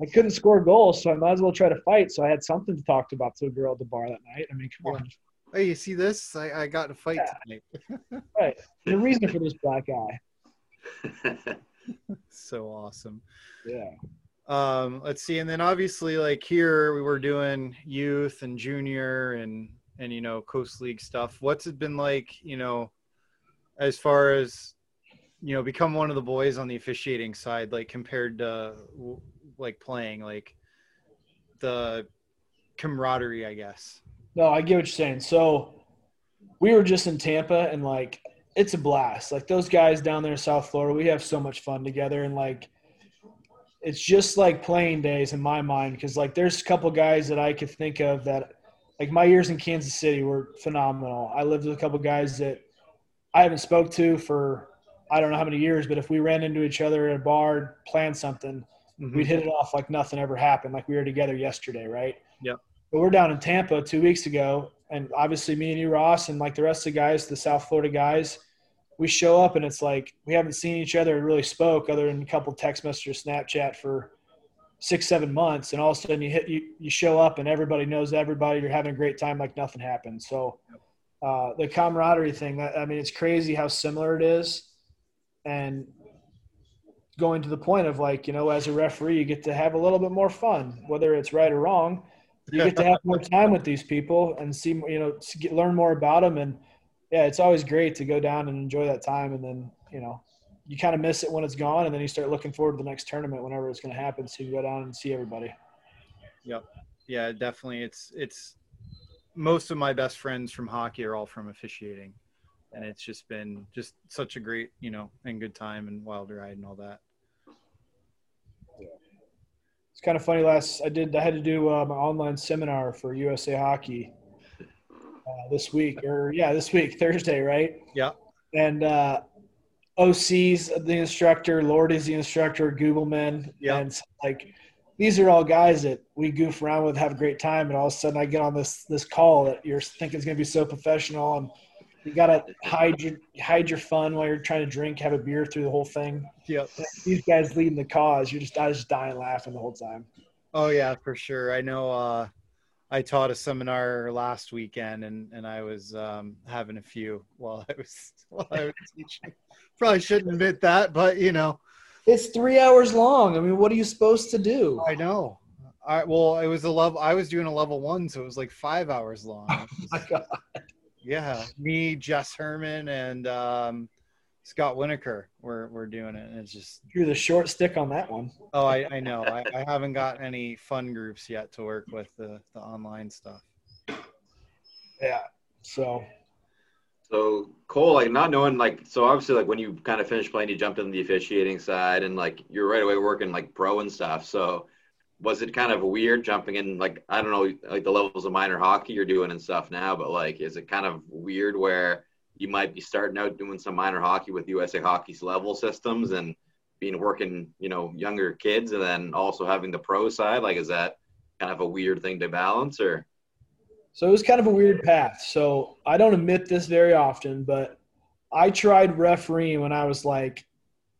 I couldn't score goals, so I might as well try to fight. So I had something to talk about to a girl at the bar that night. I mean, come on.
Hey, you see this? I, I got in a fight
Yeah.
tonight.
Right. The reason for this black eye.
so awesome.
Yeah.
Um, let's see, and then obviously, like here, we were doing youth and junior and and you know coast league stuff. What's it been like? You know, as far as you know, become one of the boys on the officiating side, like compared to like playing, like the camaraderie, I guess.
No, I get what you're saying. So we were just in Tampa and like it's a blast. Like those guys down there in South Florida, we have so much fun together and like it's just like playing days in my mind because like there's a couple guys that I could think of that like my years in Kansas City were phenomenal. I lived with a couple guys that I haven't spoke to for I don't know how many years, but if we ran into each other at a bar, planned something,
Mhm.
we'd hit it off like nothing ever happened, like we were together yesterday, right?
Yep.
But we're down in Tampa two weeks ago, and obviously me and you, Ross, and like the rest of the guys, the South Florida guys, we show up and it's like we haven't seen each other and really spoke other than a couple text messages, Snapchat for six, seven months, and all of a sudden you hit you you show up and everybody knows everybody. You're having a great time like nothing happened. So uh, the camaraderie thing, I I mean, it's crazy how similar it is, and going to the point of like you know as a referee you get to have a little bit more fun whether it's right or wrong you get to have more time with these people and see you know get, learn more about them and yeah it's always great to go down and enjoy that time and then you know you kind of miss it when it's gone and then you start looking forward to the next tournament whenever it's going to happen so you go down and see everybody Yep.
Yeah, definitely. It's it's most of my best friends from hockey are all from officiating, and it's just been just such a great you know and good time and wild ride and all that.
It's kind of funny last i did i had to do uh, my online seminar for usa hockey uh, this week or yeah this week thursday right
Yeah.
and uh, OC's the instructor, Lord is the instructor, Googleman,
Yeah.
and like these are all guys that we goof around with, have a great time, and all of a sudden I get on this this call that you're thinking is going to be so professional, and you got to hide your hide your fun while you're trying to drink, have a beer through the whole thing.
Yep.
These guys leading the cause, you're just I was just dying laughing the whole time.
Oh yeah, for sure. I know. Uh, I taught a seminar last weekend, and and I was um, having a few while I was while I was teaching. Probably shouldn't admit that, but you know,
It's three hours long. I mean, what are you supposed to do?
I know. I well, it was a level. I was doing a level one, so it was like five hours long. Was-
My God.
Yeah, me, Jess Herman, and um, Scott Winokur were were doing it, and it's just
You're the short stick on that one.
oh, I, I know. I, I haven't got any fun groups yet to work with the the online stuff.
Yeah. So
So Cole, like not knowing, like so obviously, like when you kind of finished playing, you jumped into the officiating side, and like you're right away working like pro and stuff. So was it kind of weird jumping in, like I don't know, like the levels of minor hockey you're doing and stuff now, but like is it kind of weird where you might be starting out doing some minor hockey with USA Hockey's level systems and being working, you know, younger kids, and then also having the pro side? Like, is that kind of a weird thing to balance, or?
So it was kind of a weird path. So I don't admit this very often, but I tried refereeing when I was like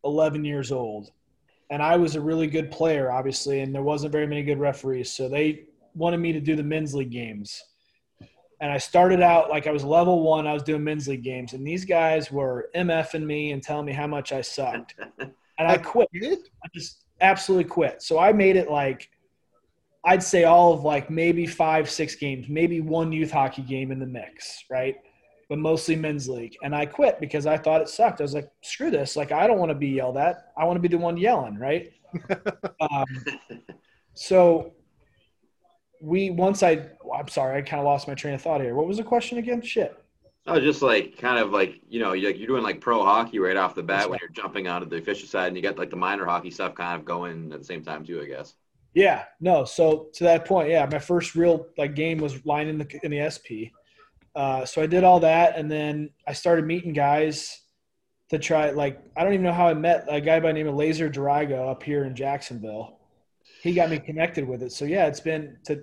11 years old. And I was a really good player, obviously, and there wasn't very many good referees. So they wanted me to do the men's league games. And I started out like I was level one, I was doing men's league games. And these guys were MFing me and telling me how much I sucked. And I quit. I just absolutely quit. So I made it like I'd say all of like maybe five, six games, maybe one youth hockey game in the mix, right? But mostly men's league. And I quit because I thought it sucked. I was like, screw this. Like, I don't want to be yelled at. I want to be the one yelling, right? um, so we, once I, I'm sorry, I kind of lost my train of thought here. What was the question again? Shit.
Oh, just like kind of like you know, you're, you're doing like pro hockey right off the bat when you're jumping onto the official side, and you got like the minor hockey stuff kind of going at the same time too, I guess.
Yeah, no. So to that point, yeah, my first real like game was line in the in the SP. Uh, so I did all that, and then I started meeting guys to try. Like I don't even know how I met a guy by the name of Laser Durago up here in Jacksonville. He got me connected with it. So yeah, it's been to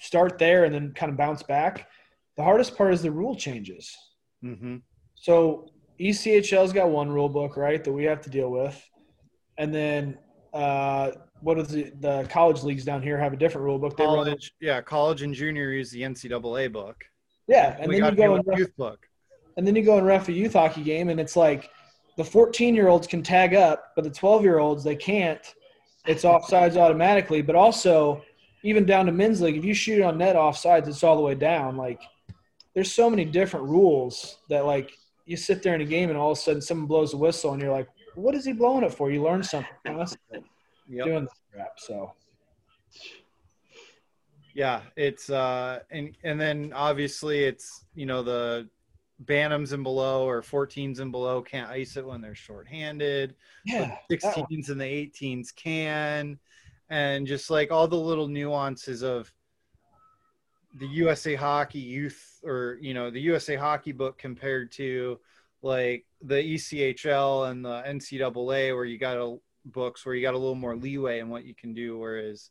start there and then kind of bounce back the hardest part is the rule changes.
Mm-hmm.
So ECHL's got one rule book, right, that we have to deal with, and then uh, what is the, the college leagues down here have a different rule book?
They college, run, yeah, college and junior use the NCAA book.
Yeah, and we then you go and
ref, youth book,
and then you go and ref a youth hockey game, and it's like the 14 year olds can tag up, but the 12 year olds they can't. It's offsides automatically, but also even down to men's league, if you shoot on net offsides, it's all the way down. Like there's so many different rules that like you sit there in a game and all of a sudden someone blows a whistle and you're like, what is he blowing it for? You learn something constantly yep. doing this crap. So
yeah, it's uh and and then obviously it's you know the Bantams and below or 14s and below can't ice it when they're shorthanded.
Yeah,
16s and the 18s can, and just like all the little nuances of the USA Hockey Youth or you know the USA Hockey book compared to like the ECHL and the NCAA where you got a books where you got a little more leeway in what you can do whereas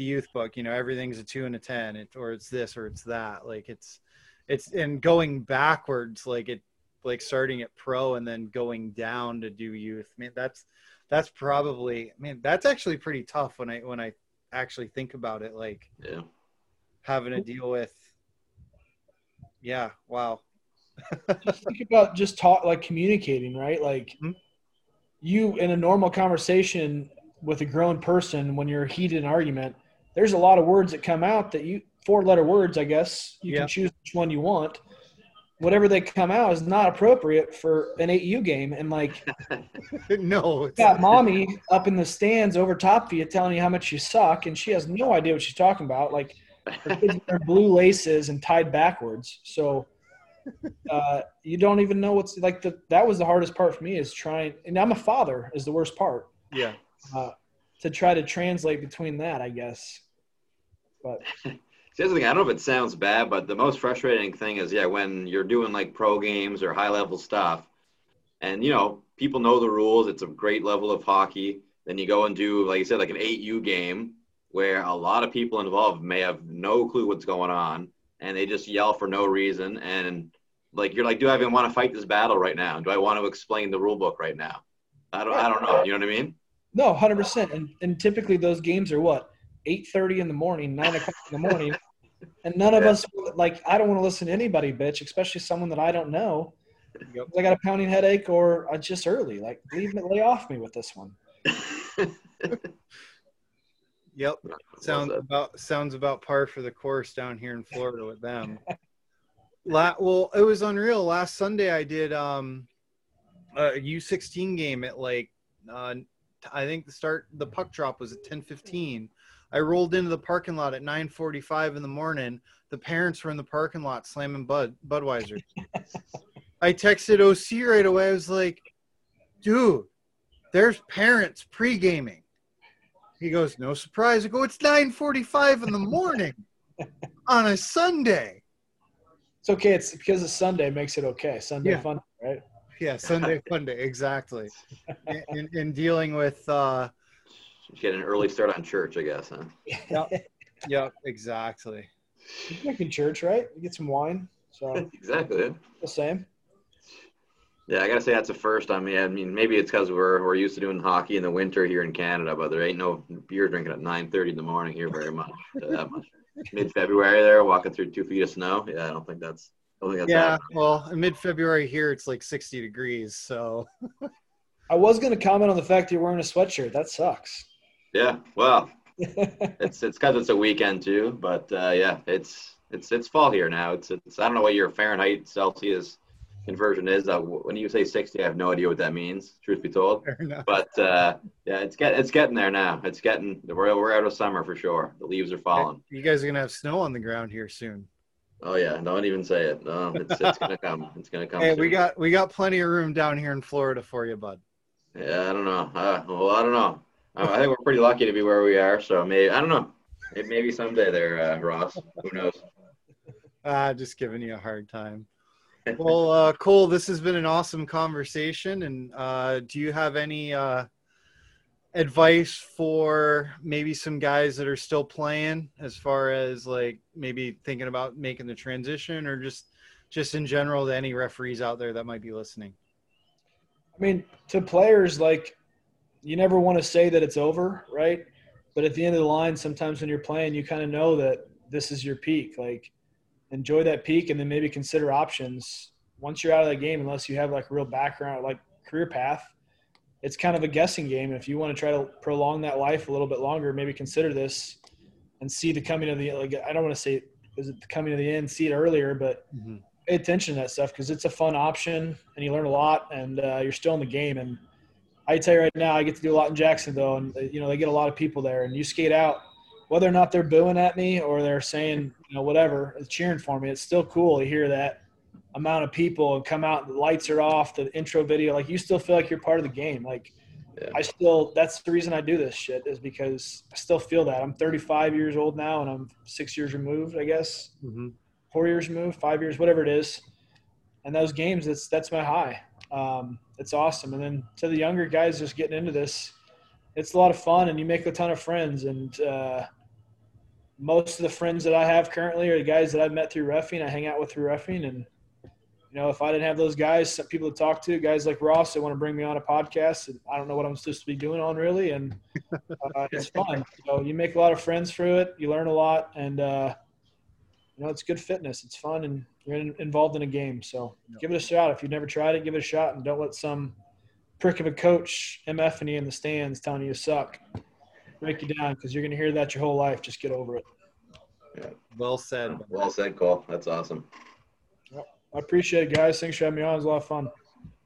the youth book you know everything's a 2 and a 10 it, or it's this or it's that like it's it's and going backwards like it like starting at pro and then going down to do youth I mean that's that's probably I mean that's actually pretty tough when I when I actually think about it like
yeah
having to deal with. Yeah, wow.
just think about just talk like communicating, right? Like mm-hmm. you in a normal conversation with a grown person when you're heated in argument, there's a lot of words that come out that you four letter words, I guess. You yeah. can choose which one you want. Whatever they come out is not appropriate for an 8U game. And like,
no,
got mommy up in the stands over top of you telling you how much you suck, and she has no idea what she's talking about. Like, her kids blue laces and tied backwards. So uh, you don't even know what's like the that was the hardest part for me is trying and I'm a father is the worst part.
Yeah.
Uh, to try to translate between that, I guess. But
See, the thing. I don't know if it sounds bad, but the most frustrating thing is, yeah, when you're doing like pro games or high level stuff, and you know people know the rules. It's a great level of hockey. Then you go and do, like you said, like an 8U game, where a lot of people involved may have no clue what's going on and they just yell for no reason and like you're like do i even want to fight this battle right now do i want to explain the rule book right now i don't i don't know you know what i mean
no 100% and, and typically those games are what 8.30 in the morning 9 o'clock in the morning and none of yeah. us like i don't want to listen to anybody bitch especially someone that i don't know yep. i got a pounding headache or i just early like leave me lay off me with this one
Yep. Sounds about sounds about par for the course down here in Florida with them. La- well, it was unreal. Last Sunday I did um a U16 game at like uh, I think the start the puck drop was at 10:15. I rolled into the parking lot at 9:45 in the morning. The parents were in the parking lot slamming Bud Budweiser. I texted OC right away. I was like, "Dude, there's parents pre-gaming." He goes, no surprise. I go, it's 9:45 in the morning on a Sunday.
It's okay. It's because it's Sunday makes it okay. Sunday yeah. fun, right?
Yeah, Sunday fun day, exactly. in, in dealing with uh
get an early start on church, I guess, huh?
Yep. yep, exactly.
You're making church, right? You get some wine. So
exactly.
The same.
Yeah, I gotta say that's a first on me. I mean, maybe it's because we're we're used to doing hockey in the winter here in Canada, but there ain't no beer drinking at nine thirty in the morning here very much. that much. Mid February there, walking through two feet of snow. Yeah, I don't think that's. I don't think that's
yeah, happening. well, mid February here it's like sixty degrees, so.
I was gonna comment on the fact you're wearing a sweatshirt. That sucks.
Yeah, well, it's it's because it's a weekend too, but uh, yeah, it's it's it's fall here now. It's it's I don't know what your Fahrenheit Celsius conversion is. Uh, when you say 60, I have no idea what that means, truth be told. But uh, yeah, it's get it's getting there now. It's getting we're we're out of summer for sure. The leaves are falling.
You guys are gonna have snow on the ground here soon.
Oh yeah, don't even say it. No, it's it's gonna come. It's gonna come.
Hey,
soon.
we got we got plenty of room down here in Florida for you, bud.
Yeah, I don't know. Uh, well, I don't know. I I think we're pretty lucky to be where we are. So maybe I don't know. May- Maybe someday there, uh, Ross. Who knows?
Ah, just giving you a hard time. Well, uh, Cole, this has been an awesome conversation. And uh, do you have any uh, advice for maybe some guys that are still playing, as far as like maybe thinking about making the transition, or just just in general to any referees out there that might be listening?
I mean, to players, like, you never want to say that it's over, right? But at the end of the line, sometimes when you're playing, you kind of know that this is your peak. Like, enjoy that peak and then maybe consider options. Once you're out of the game, unless you have like a real background, like career path, it's kind of a guessing game. If you want to try to prolong that life a little bit longer, maybe consider this and see the coming of the, like, I don't want to say, is it the coming of the end, see it earlier, but pay attention to that stuff because it's a fun option and you learn a lot and uh, you're still in the game. And I tell you right now, I get to do a lot in Jacksonville, and uh, you know they get a lot of people there. And you skate out, whether or not they're booing at me or they're saying you know whatever, cheering for me. It's still cool to hear that amount of people and come out. The lights are off. The intro video, like you still feel like you're part of the game. Like
Yeah.
I still, that's the reason I do this shit is because I still feel that. I'm 35 years old now, and I'm six years removed, I guess
Mm-hmm.
four years removed, five years, whatever it is. And those games, that's that's my high. Um, it's awesome. And then to the younger guys just getting into this, it's a lot of fun, and you make a ton of friends. And uh, most of the friends that I have currently are the guys that I've met through roughing. I hang out with through roughing, and you know, if I didn't have those guys, some people to talk to, guys like Ross, that want to bring me on a podcast, and I don't know what I'm supposed to be doing on really, and uh, it's fun. So you make a lot of friends through it. You learn a lot, and uh, you know, it's good fitness. It's fun, and you're in, involved in a game. So give it a shot. If you've never tried it, give it a shot, and don't let some prick of a coach mfing you in the stands telling you you suck break you down because you're going to hear that your whole life. Just get over it. Yeah.
Well said.
Well said, Cole. That's awesome.
I appreciate it, guys. Thanks for having me on. It was a lot of fun.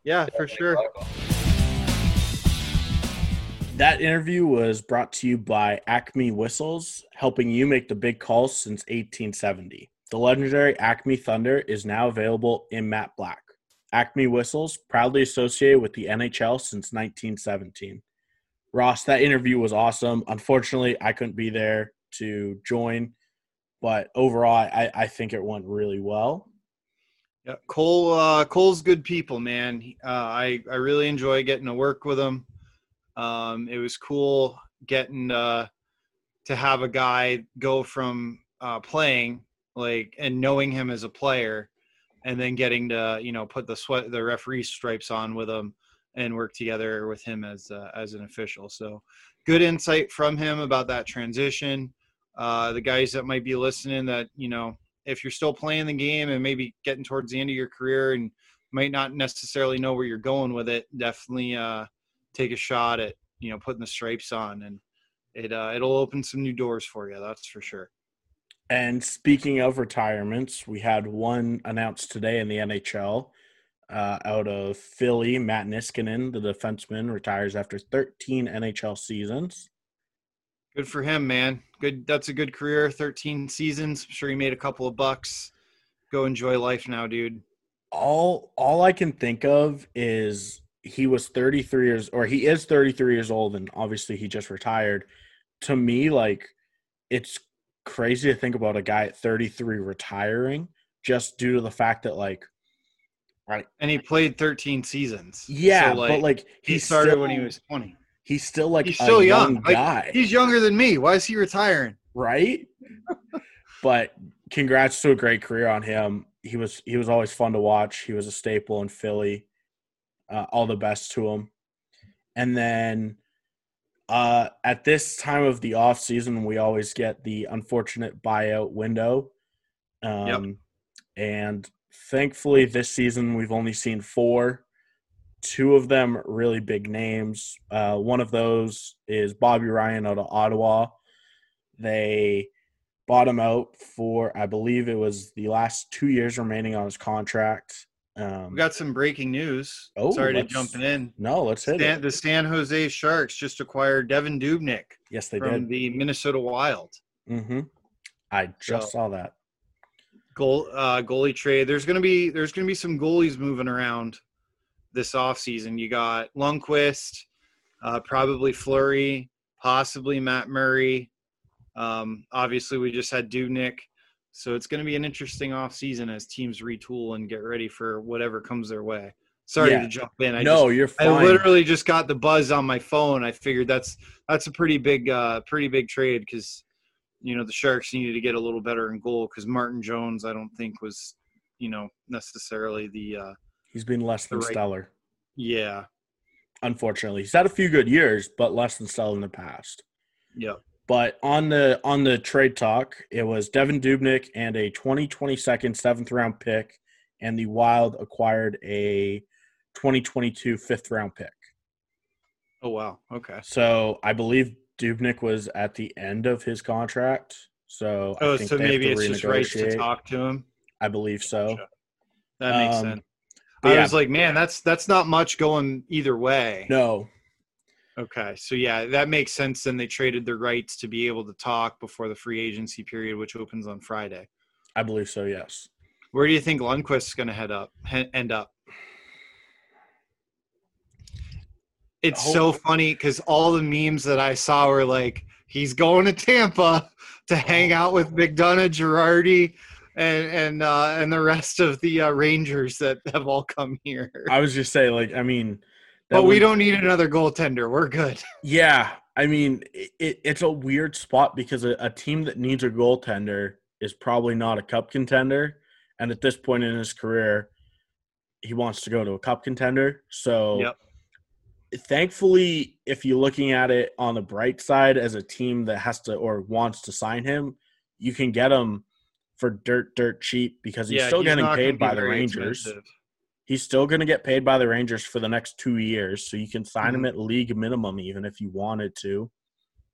Yeah, for sure.
That interview was brought to you by Acme Whistles, helping you make the big calls since 1870. The legendary Acme Thunder is now available in matte black. Acme Whistles, proudly associated with the NHL since 1917. Ross, that interview was awesome. Unfortunately, I couldn't be there to join, but overall, I, I think it went really well.
Yeah, Cole. Uh, Cole's good people, man. Uh, I I really enjoy getting to work with him. Um, it was cool getting uh, to have a guy go from uh, playing like and knowing him as a player, and then getting to you know put the sweat the referee stripes on with him and work together with him as uh, as an official. So good insight from him about that transition. Uh, the guys that might be listening that you know if you're still playing the game and maybe getting towards the end of your career and might not necessarily know where you're going with it, definitely uh, take a shot at you know putting the stripes on, and it uh, it'll open some new doors for you. That's for sure.
And speaking of retirements, we had one announced today in the NHL. Uh, out of Philly, Matt Niskanen, the defenseman, retires after 13 NHL seasons.
Good for him, man. Good. That's a good career. 13 seasons. I'm sure he made a couple of bucks. Go enjoy life now, dude.
All all I can think of is he was 33 years or he is 33 years old and obviously he just retired. To me, like it's crazy to think about a guy at 33 retiring just due to the fact that like right
And he played 13 seasons.
yeah,
So,
but like
he
he's
started
still,
when he was 20.
He's still like
He's
a
still
young,
young. Like,
guy.
He's younger than me. Why is he retiring?
right? but congrats to a great career on him. He was he was always fun to watch. He was a staple in Philly. Uh, all the best to him. And then uh, at this time of the off season, we always get the unfortunate buyout window. Um, And thankfully, this season we've only seen four. Two of them really big names. Uh, one of those is Bobby Ryan out of Ottawa. They bought him out for, I believe it was the last two years remaining on his contract. Um,
We got some breaking news.
Oh,
Sorry to jump in.
no, let's hit
Stan,
it.
the San Jose Sharks just acquired Devan Dubnyk
Yes, they
from
did.
the Minnesota Wild.
hmm I just
So-
saw that.
goal uh, goalie trade. There's gonna be there's gonna be some goalies moving around this offseason. You got Lundqvist, uh, probably Fleury, possibly Matt Murray. Um, obviously, we just had Dubnyk. So it's going to be an interesting offseason as teams retool and get ready for whatever comes their way. Sorry
Yeah.
to jump in. I
no,
just,
you're fine.
I literally just got the buzz on my phone. I figured that's that's a pretty big uh pretty big trade because you know the Sharks needed to get a little better in goal because Martin Jones I don't think was you know necessarily the uh
He's been less than
right-
stellar.
yeah
Unfortunately, he's had a few good years, but less than stellar in the past.
yeah
But on the on the trade talk, it was Devan Dubnyk and a 2022 seventh round pick, and the Wild acquired a 2022 fifth round pick.
oh wow okay
So I believe Dubnyk was at the end of his contract. So I
oh
think
so maybe it's just right to talk to him
I believe so.
Gotcha. that makes
Um,
sense I
yeah.
was like man that's that's not much going either way
No,
Okay, so yeah, that makes sense. Then they traded their rights to be able to talk before the free agency period, which opens on Friday.
I believe so. Yes.
Where do you think Lundqvist's going to head up? End up? It's so funny because all the memes that I saw were like, he's going to Tampa to hang oh. out with McDonagh, Girardi, and and uh, and the rest of the uh, Rangers that have all come here.
I was just saying, like, I mean,
But we
would-
don't need another goaltender. We're good.
Yeah, I mean, it, it, it's a weird spot because a, a team that needs a goaltender is probably not a cup contender, and at this point in his career, he wants to go to a cup contender. So,
Yep.
thankfully, if you're looking at it on the bright side, as a team that has to or wants to sign him, you can get him for dirt, dirt cheap because he's still getting paid by the Rangers.
expensive.
He's still going to get paid by the Rangers for the next two years, so you can sign
Mm-hmm.
him at league minimum, even if you wanted to.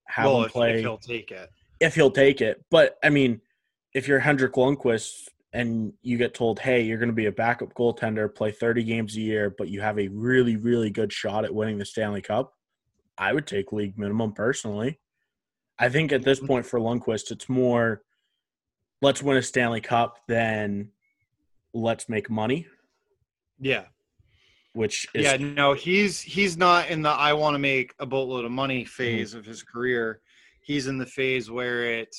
Have
well,
him play
if he'll take it.
if he'll take it. But I mean, if you're Henrik Lundqvist and you get told, "Hey, you're going to be a backup goaltender, play 30 games a year, but you have a really, really good shot at winning the Stanley Cup," I would take league minimum personally. I think at this
Mm-hmm.
point for Lundqvist, it's more let's win a Stanley Cup than let's make money,
Yeah.
which is
yeah, no, he's he's not in the I want to make a boatload of money phase of his career. He's in the phase where it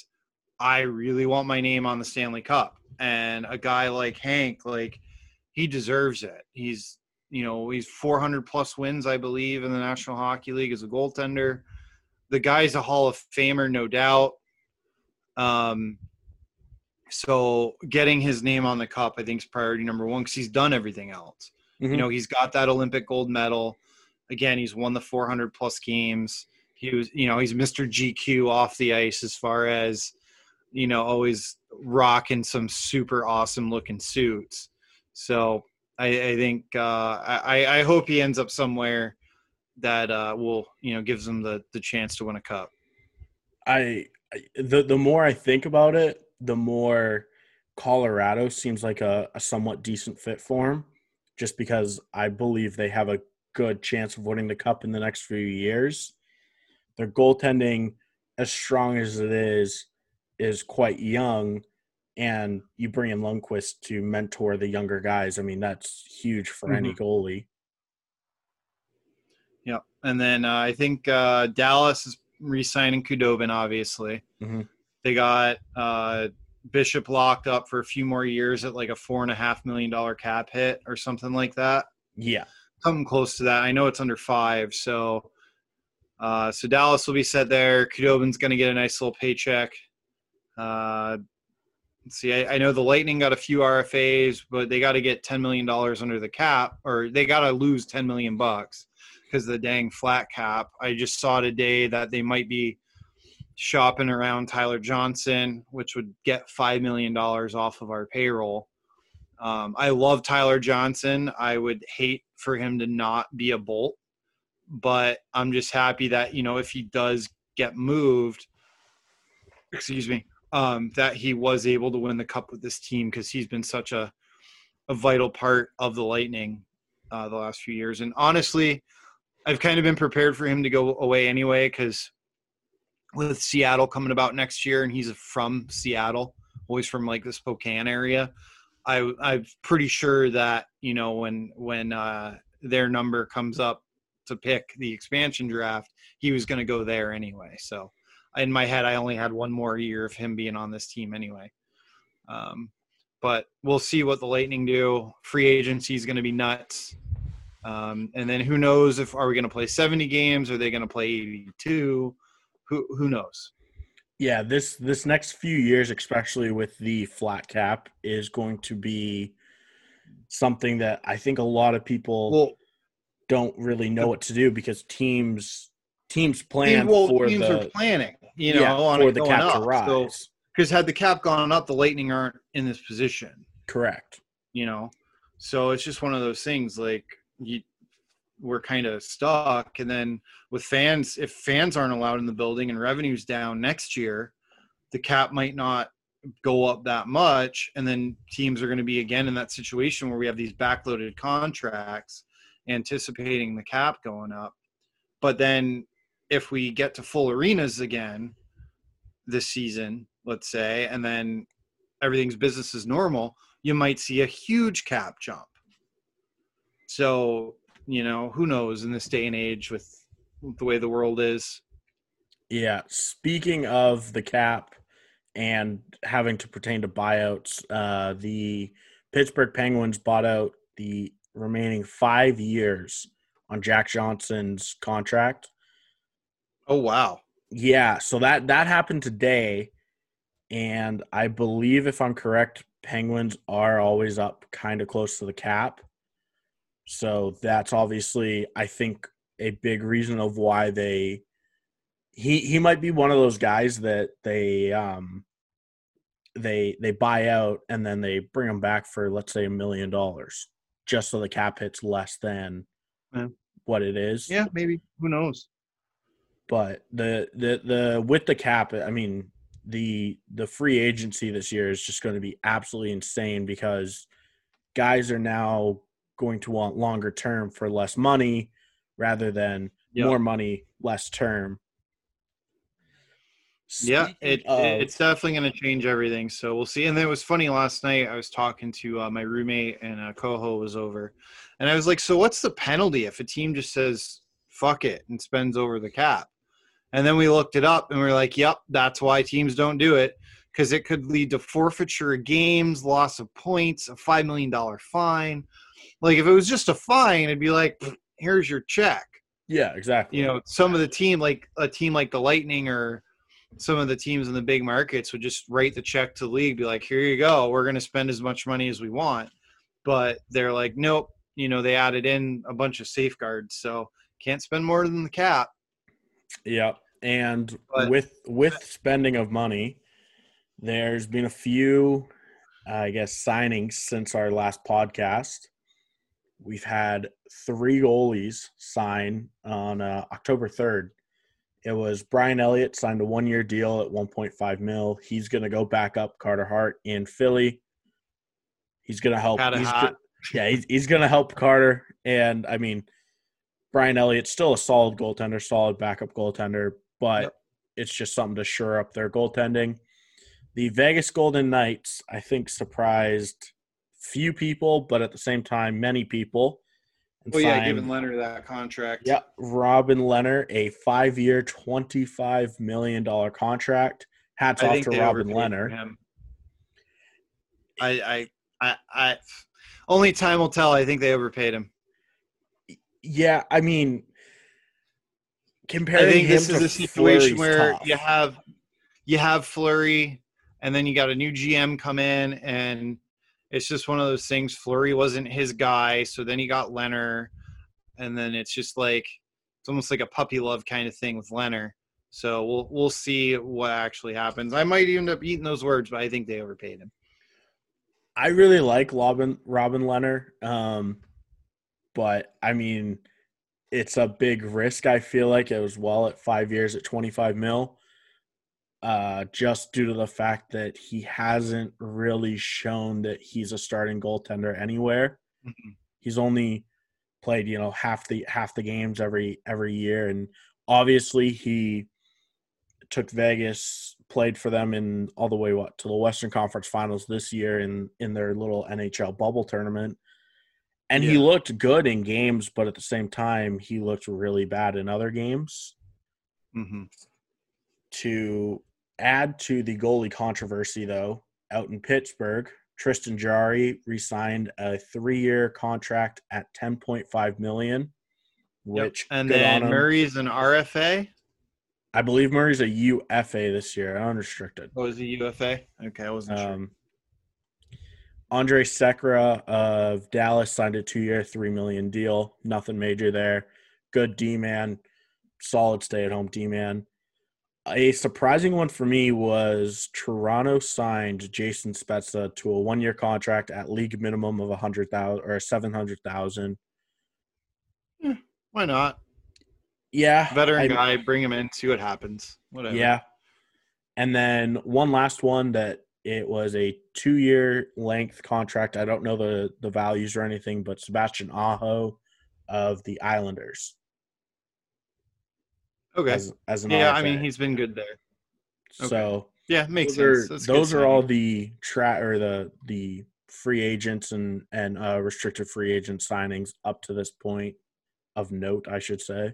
I really want my name on the Stanley Cup. And a guy like Hank, like he deserves it. He's you know, he's 400 plus wins, I believe, in the National Hockey League as a goaltender. The guy's a Hall of Famer, no doubt. Um, so getting his name on the cup, I think, is priority number one because he's done everything else.
Mhm.
You know, he's got that Olympic gold medal. Again, he's won the 400 plus games. He was, you know, he's Mr. GQ off the ice as far as, you know, always rocking some super awesome looking suits. So I, I think uh, I, I hope he ends up somewhere that uh, will, you know, gives him the the chance to win a cup.
I I- the the more I think about it, the more Colorado seems like a, a somewhat decent fit for him, just because I believe they have a good chance of winning the cup in the next few years. Their goaltending, as strong as it is, is quite young, and you bring in Lundqvist to mentor the younger guys. I mean, that's huge for any goalie.
Yeah, and then uh, I think uh, Dallas is re-signing Khudobin. Obviously,
Mhm.
They got uh, Bishop locked up for a few more years at like a four and a half million dollar cap hit or something like that.
Yeah,
Something close to that. I know it's under five, so uh, so Dallas will be set there. Khudobin's going to get a nice little paycheck. Uh, let's see, I, I know the Lightning got a few RFAs, but they got to get ten million dollars under the cap, or they got to lose ten million bucks because the dang flat cap. I just saw today that they might be shopping around Tyler Johnson, which would get five million dollars off of our payroll. Um, I love Tyler Johnson. I would hate for him to not be a Bolt, but I'm just happy that you know if he does get moved, excuse me, um, that he was able to win the cup with this team because he's been such a a vital part of the Lightning uh, the last few years. And honestly, I've kind of been prepared for him to go away anyway because with Seattle coming about next year, and he's from Seattle, always from like the Spokane area. I I'm pretty sure that you know when when uh, their number comes up to pick the expansion draft, he was going to go there anyway. So in my head, I only had one more year of him being on this team anyway. Um, but we'll see what the Lightning do. Free agency is going to be nuts. Um, and then who knows if are we going to play 70 games? Are they going to play 82? Who who knows?
Yeah, this this next few years, especially with the flat cap, is going to be something that I think a lot of people
Well,
don't really know what to do because teams teams plan
well,
for
teams
the
are planning, you know,
yeah,
on
for
it
the
going
cap
up.
to rise.
So, because had the cap gone up, the Lightning aren't in this position.
Correct.
you know so it's just one of those things like you we're kind of stuck. And then with fans if fans aren't allowed in the building and revenues down next year the cap might not go up that much. And then teams are going to be again in that situation where we have these backloaded contracts anticipating the cap going up. But then if we get to full arenas again this season let's say and then everything's business as normal you might see a huge cap jump. So, you know, who knows in this day and age with the way the world is.
Yeah. Speaking of the cap and having to pertain to buyouts, uh, the Pittsburgh Penguins bought out the remaining five years on Jack Johnson's contract.
Oh wow.
Yeah, so that that happened today, and I believe if I'm correct, Penguins are always up kind of close to the cap. So that's obviously, I think, a big reason of why they. He he might be one of those guys that they um. They they buy out and then they bring him back for let's say a million dollars, just so the cap hits less than
Yeah.
what it is
Yeah, maybe. Who knows?
but the the the with the cap i mean the the free agency this year is just going to be absolutely insane because guys are now going to want longer term for less money rather than
Yep.
more money less term
Yeah, it,
of-
it's definitely going to change everything. So we'll see. And then it was funny last night. I was talking to uh, my roommate and uh, Coho was over, and I was like, "So what's the penalty if a team just says fuck it and spends over the cap?" And then we looked it up and we are like, "Yep, that's why teams don't do it because it could lead to forfeiture of games, loss of points, a five million dollar fine. Like if it was just a fine, it'd be like, here's your check."
yeah exactly
you know some of the team like a team like the lightning or some of the teams in the big markets would just write the check to the league be like here you go we're going to spend as much money as we want but they're like nope you know they added in a bunch of safeguards so can't spend more than the cap
Yep. And
But-
with with spending of money, there's been a few, I guess, signings since our last podcast. We've had three goalies sign on uh, October third. It was Brian Elliott signed a one year deal at 1.5 mil. He's going to go back up Carter Hart in Philly. He's going to help. He's go- yeah, he's, he's going to help Carter. And I mean, Brian Elliott's still a solid goaltender, solid backup goaltender, but
Yep.
it's just something to shore up their goaltending. The Vegas Golden Knights, I think, surprised few people, but at the same time, many people. and
well yeah
signed-
giving lehner that contract
yeah, Robin Lehner, a five-year, twenty-five million dollar contract. Hats
i
off to Robin
Lehner. I, I i i only time will tell i think they overpaid him
Yeah, I mean, comparing
I think this
to
is a situation
Fleury's
where
tough.
you have you have Fleury, and then you got a new GM come in, and it's just one of those things. Fleury wasn't his guy, so then he got Lehner, and then it's just like it's almost like a puppy love kind of thing with Lehner. So we'll we'll see what actually happens. I might end up eating those words, but I think they overpaid him.
I really like Robin Robin Lehner, um, but I mean, it's a big risk. I feel like it was well at five years at twenty five mil, uh, just due to the fact that he hasn't really shown that he's a starting goaltender anywhere.
Mhm.
He's only played you know half the half the games every every year, and obviously he took Vegas played for them in all the way what to the Western Conference Finals this year in in their little NHL bubble tournament. And he looked good in games, but at the same time, he looked really bad in other games.
Mm-hmm.
To add to the goalie controversy, though, out in Pittsburgh, Tristan Jarry re-signed a three-year contract at 10.5 million, which
and
good
then. Murray's an RFA.
I believe Murray's a UFA this year, unrestricted.
Oh, is he UFA? Okay, I wasn't sure.
Um, Andre Sekera of Dallas signed a two-year, three million deal. Nothing major there. Good D man, solid stay-at-home D man. A surprising one for me was Toronto signed Jason Spezza to a one-year contract at league minimum of a hundred thousand or seven hundred thousand.
Hmm, why not?
Yeah,
Veteran
I-
guy, bring him in, see what happens. Whatever.
Yeah. And then one last one that it was a two year length contract. I don't know the, the values or anything, but Sebastian Aho of the Islanders
Okay.
as, as an
yeah. I mean he's been good there. okay.
so
Yeah, makes
those
sense.
are, those are all the tra- or the the free agents and and uh, restricted free agent signings up to this point of note, I should say.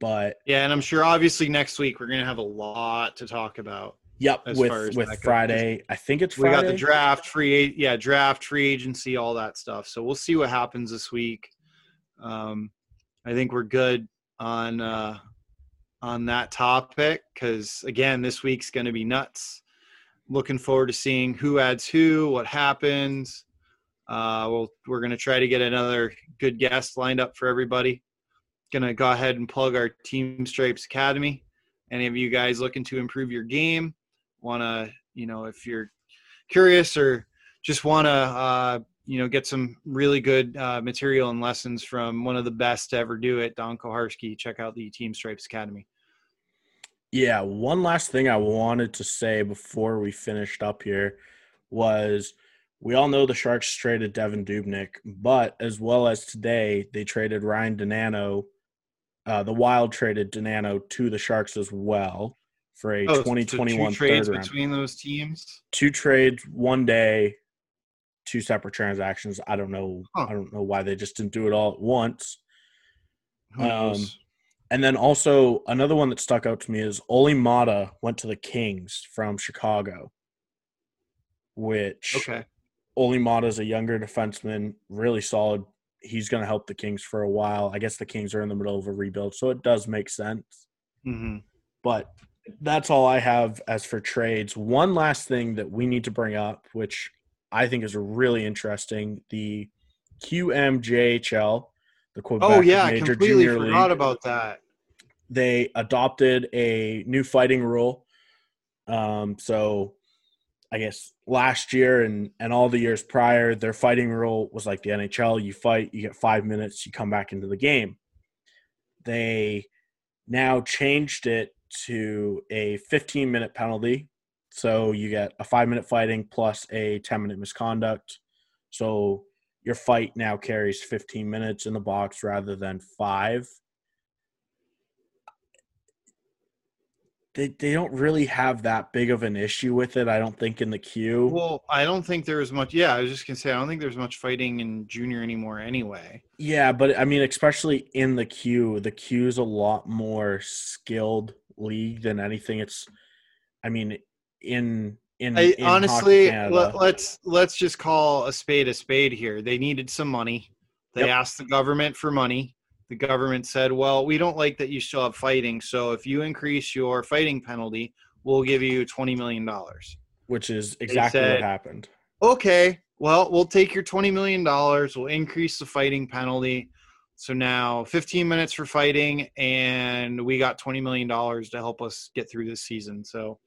But
Yeah, and I'm sure obviously next week we're gonna have a lot to talk about.
yep,
As far
with
as
with
that goes.
Friday, I think it's
We got the draft, free yeah, draft, free agency, all that stuff. So we'll see what happens this week. Um, I think we're good on uh, on that topic because again, this week's going to be nuts. Looking forward to seeing who adds who, what happens. Uh, we'll, we're going to try to get another good guest lined up for everybody. Going to go ahead and plug our Team Stripes Academy. Any of you guys looking to improve your game, want to, you know, if you're curious or just want to, uh, you know, get some really good uh, material and lessons from one of the best to ever do it, Don Koharski, check out the Team Stripes Academy.
Yeah, one last thing I wanted to say before we finished up here was we all know the Sharks traded Devan Dubnyk, but as well as today, they traded Ryan Donato. Uh, the Wild traded Donano to the Sharks as well for a
Oh, so
2021
two trades between those teams.
Two trades, one day, two separate transactions. I don't know.
Huh.
I don't know why they just didn't do it all at once. Um. And then also another one that stuck out to me is Olli Maatta went to the Kings from Chicago, which
Okay.
Olli Maatta is a younger defenseman, really solid. He's going to help the Kings for a while. I guess the Kings are in the middle of a rebuild, so it does make sense.
hmm
But that's all I have as for trades. One last thing that we need to bring up, which I think is really interesting the QMJHL, the Quebec
Oh yeah, I
Major
completely
Junior
forgot
League
about that.
they adopted a new fighting rule. Um, so I guess last year and, and all the years prior, their fighting rule was like the NHL you fight, you get five minutes, you come back into the game. They now changed it to a 15 minute penalty. So you get a five minute fighting plus a 10 minute misconduct. So your fight now carries 15 minutes in the box rather than five. they they don't really have that big of an issue with it. I don't think in the queue.
Well, I don't think there was much. Yeah, I was just gonna say I don't think there's much fighting in junior anymore. Anyway.
yeah, but I mean, especially in the queue, the queue's a lot more skilled league than anything. It's, I mean, in in,
I
in
honestly let, let's let's just call a spade a spade here. They needed some money. They
Yep.
asked the government for money. The government said, "Well, we don't like that you still have fighting. So if you increase your fighting penalty, we'll give you twenty million dollars."
which is exactly
said-
what happened.
Okay, well, we'll take your twenty million dollars. We'll increase the fighting penalty. So now, fifteen minutes for fighting, and we got twenty million dollars to help us get through this season. So,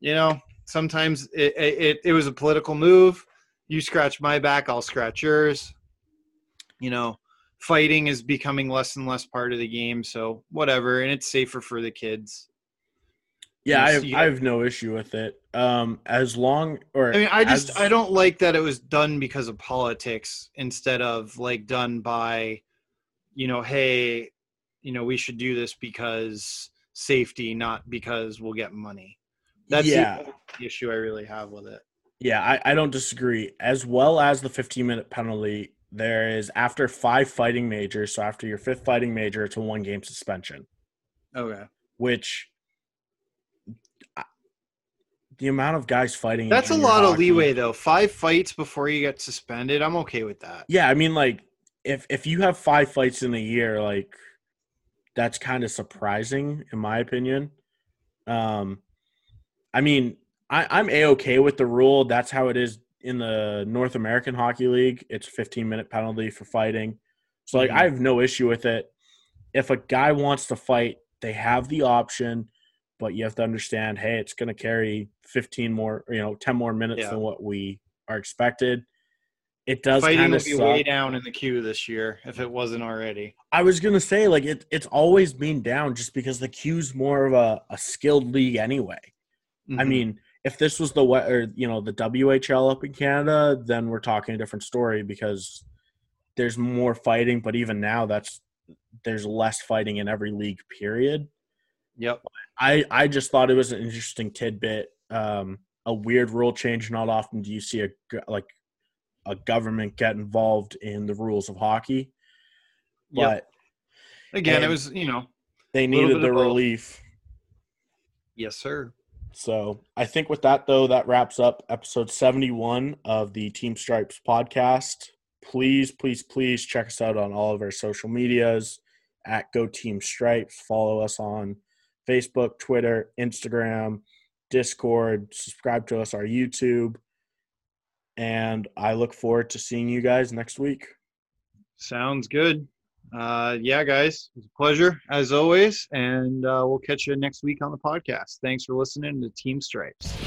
you know, sometimes it, it it was a political move. You scratch my back, I'll scratch yours. You know, fighting is becoming less and less part of the game. So whatever, and it's safer for the kids.
Yeah, I have, I have no issue with it. Um, as long or
I mean, I just
as-
I don't like that it was done because of politics instead of like done by, you know, hey, you know, we should do this because safety, not because we'll get money. That's
yeah.
the issue I really have with it.
Yeah, I, I don't disagree. As well as the 15 minute penalty, there is after five fighting majors, so after your fifth fighting major, it's a one game suspension,
Okay.
which the amount of guys fighting
that's a
junior
lot of leeway though. Five fights before you get suspended. I'm okay with that.
Yeah, I mean, like if if you have five fights in a year, like that's kind of surprising in my opinion. Um, I mean, I, I'm a okay with the rule. That's how it is in the North American Hockey League. It's 15 minute penalty for fighting. So like,
Mhm.
I have no issue with it. If a guy wants to fight, they have the option, but you have to understand, hey, it's going to carry 15 more, you know, 10 more minutes
Yeah.
than what we are expected. It does
Fighting will be
suck.
way down in the queue this year if it wasn't already.
I was gonna say like it, it's always been down just because the Q's more of a, a skilled league anyway. I
Mhm.
mean, if this was the or you know the WHL up in Canada, then we're talking a different story because there's more fighting. But even now, that's there's less fighting in every league. Period.
yep.
I I just thought it was an interesting tidbit. Um, a weird rule change. Not often do you see a like a government get involved in the rules of hockey,
Yep.
but
Again, it was you know.
they needed the relief.
Yes, sir.
So I think with that though, that wraps up episode 71 of the Team Stripes podcast. Please, please, please check us out on all of our social medias at Go Team Stripes. Follow us on Facebook, Twitter, Instagram, Discord. Subscribe to us our YouTube. And I look forward to seeing you guys next week.
Sounds good. Uh, yeah, guys, it's a pleasure as always, and uh, we'll catch you next week on the podcast. Thanks for listening to Team Stripes.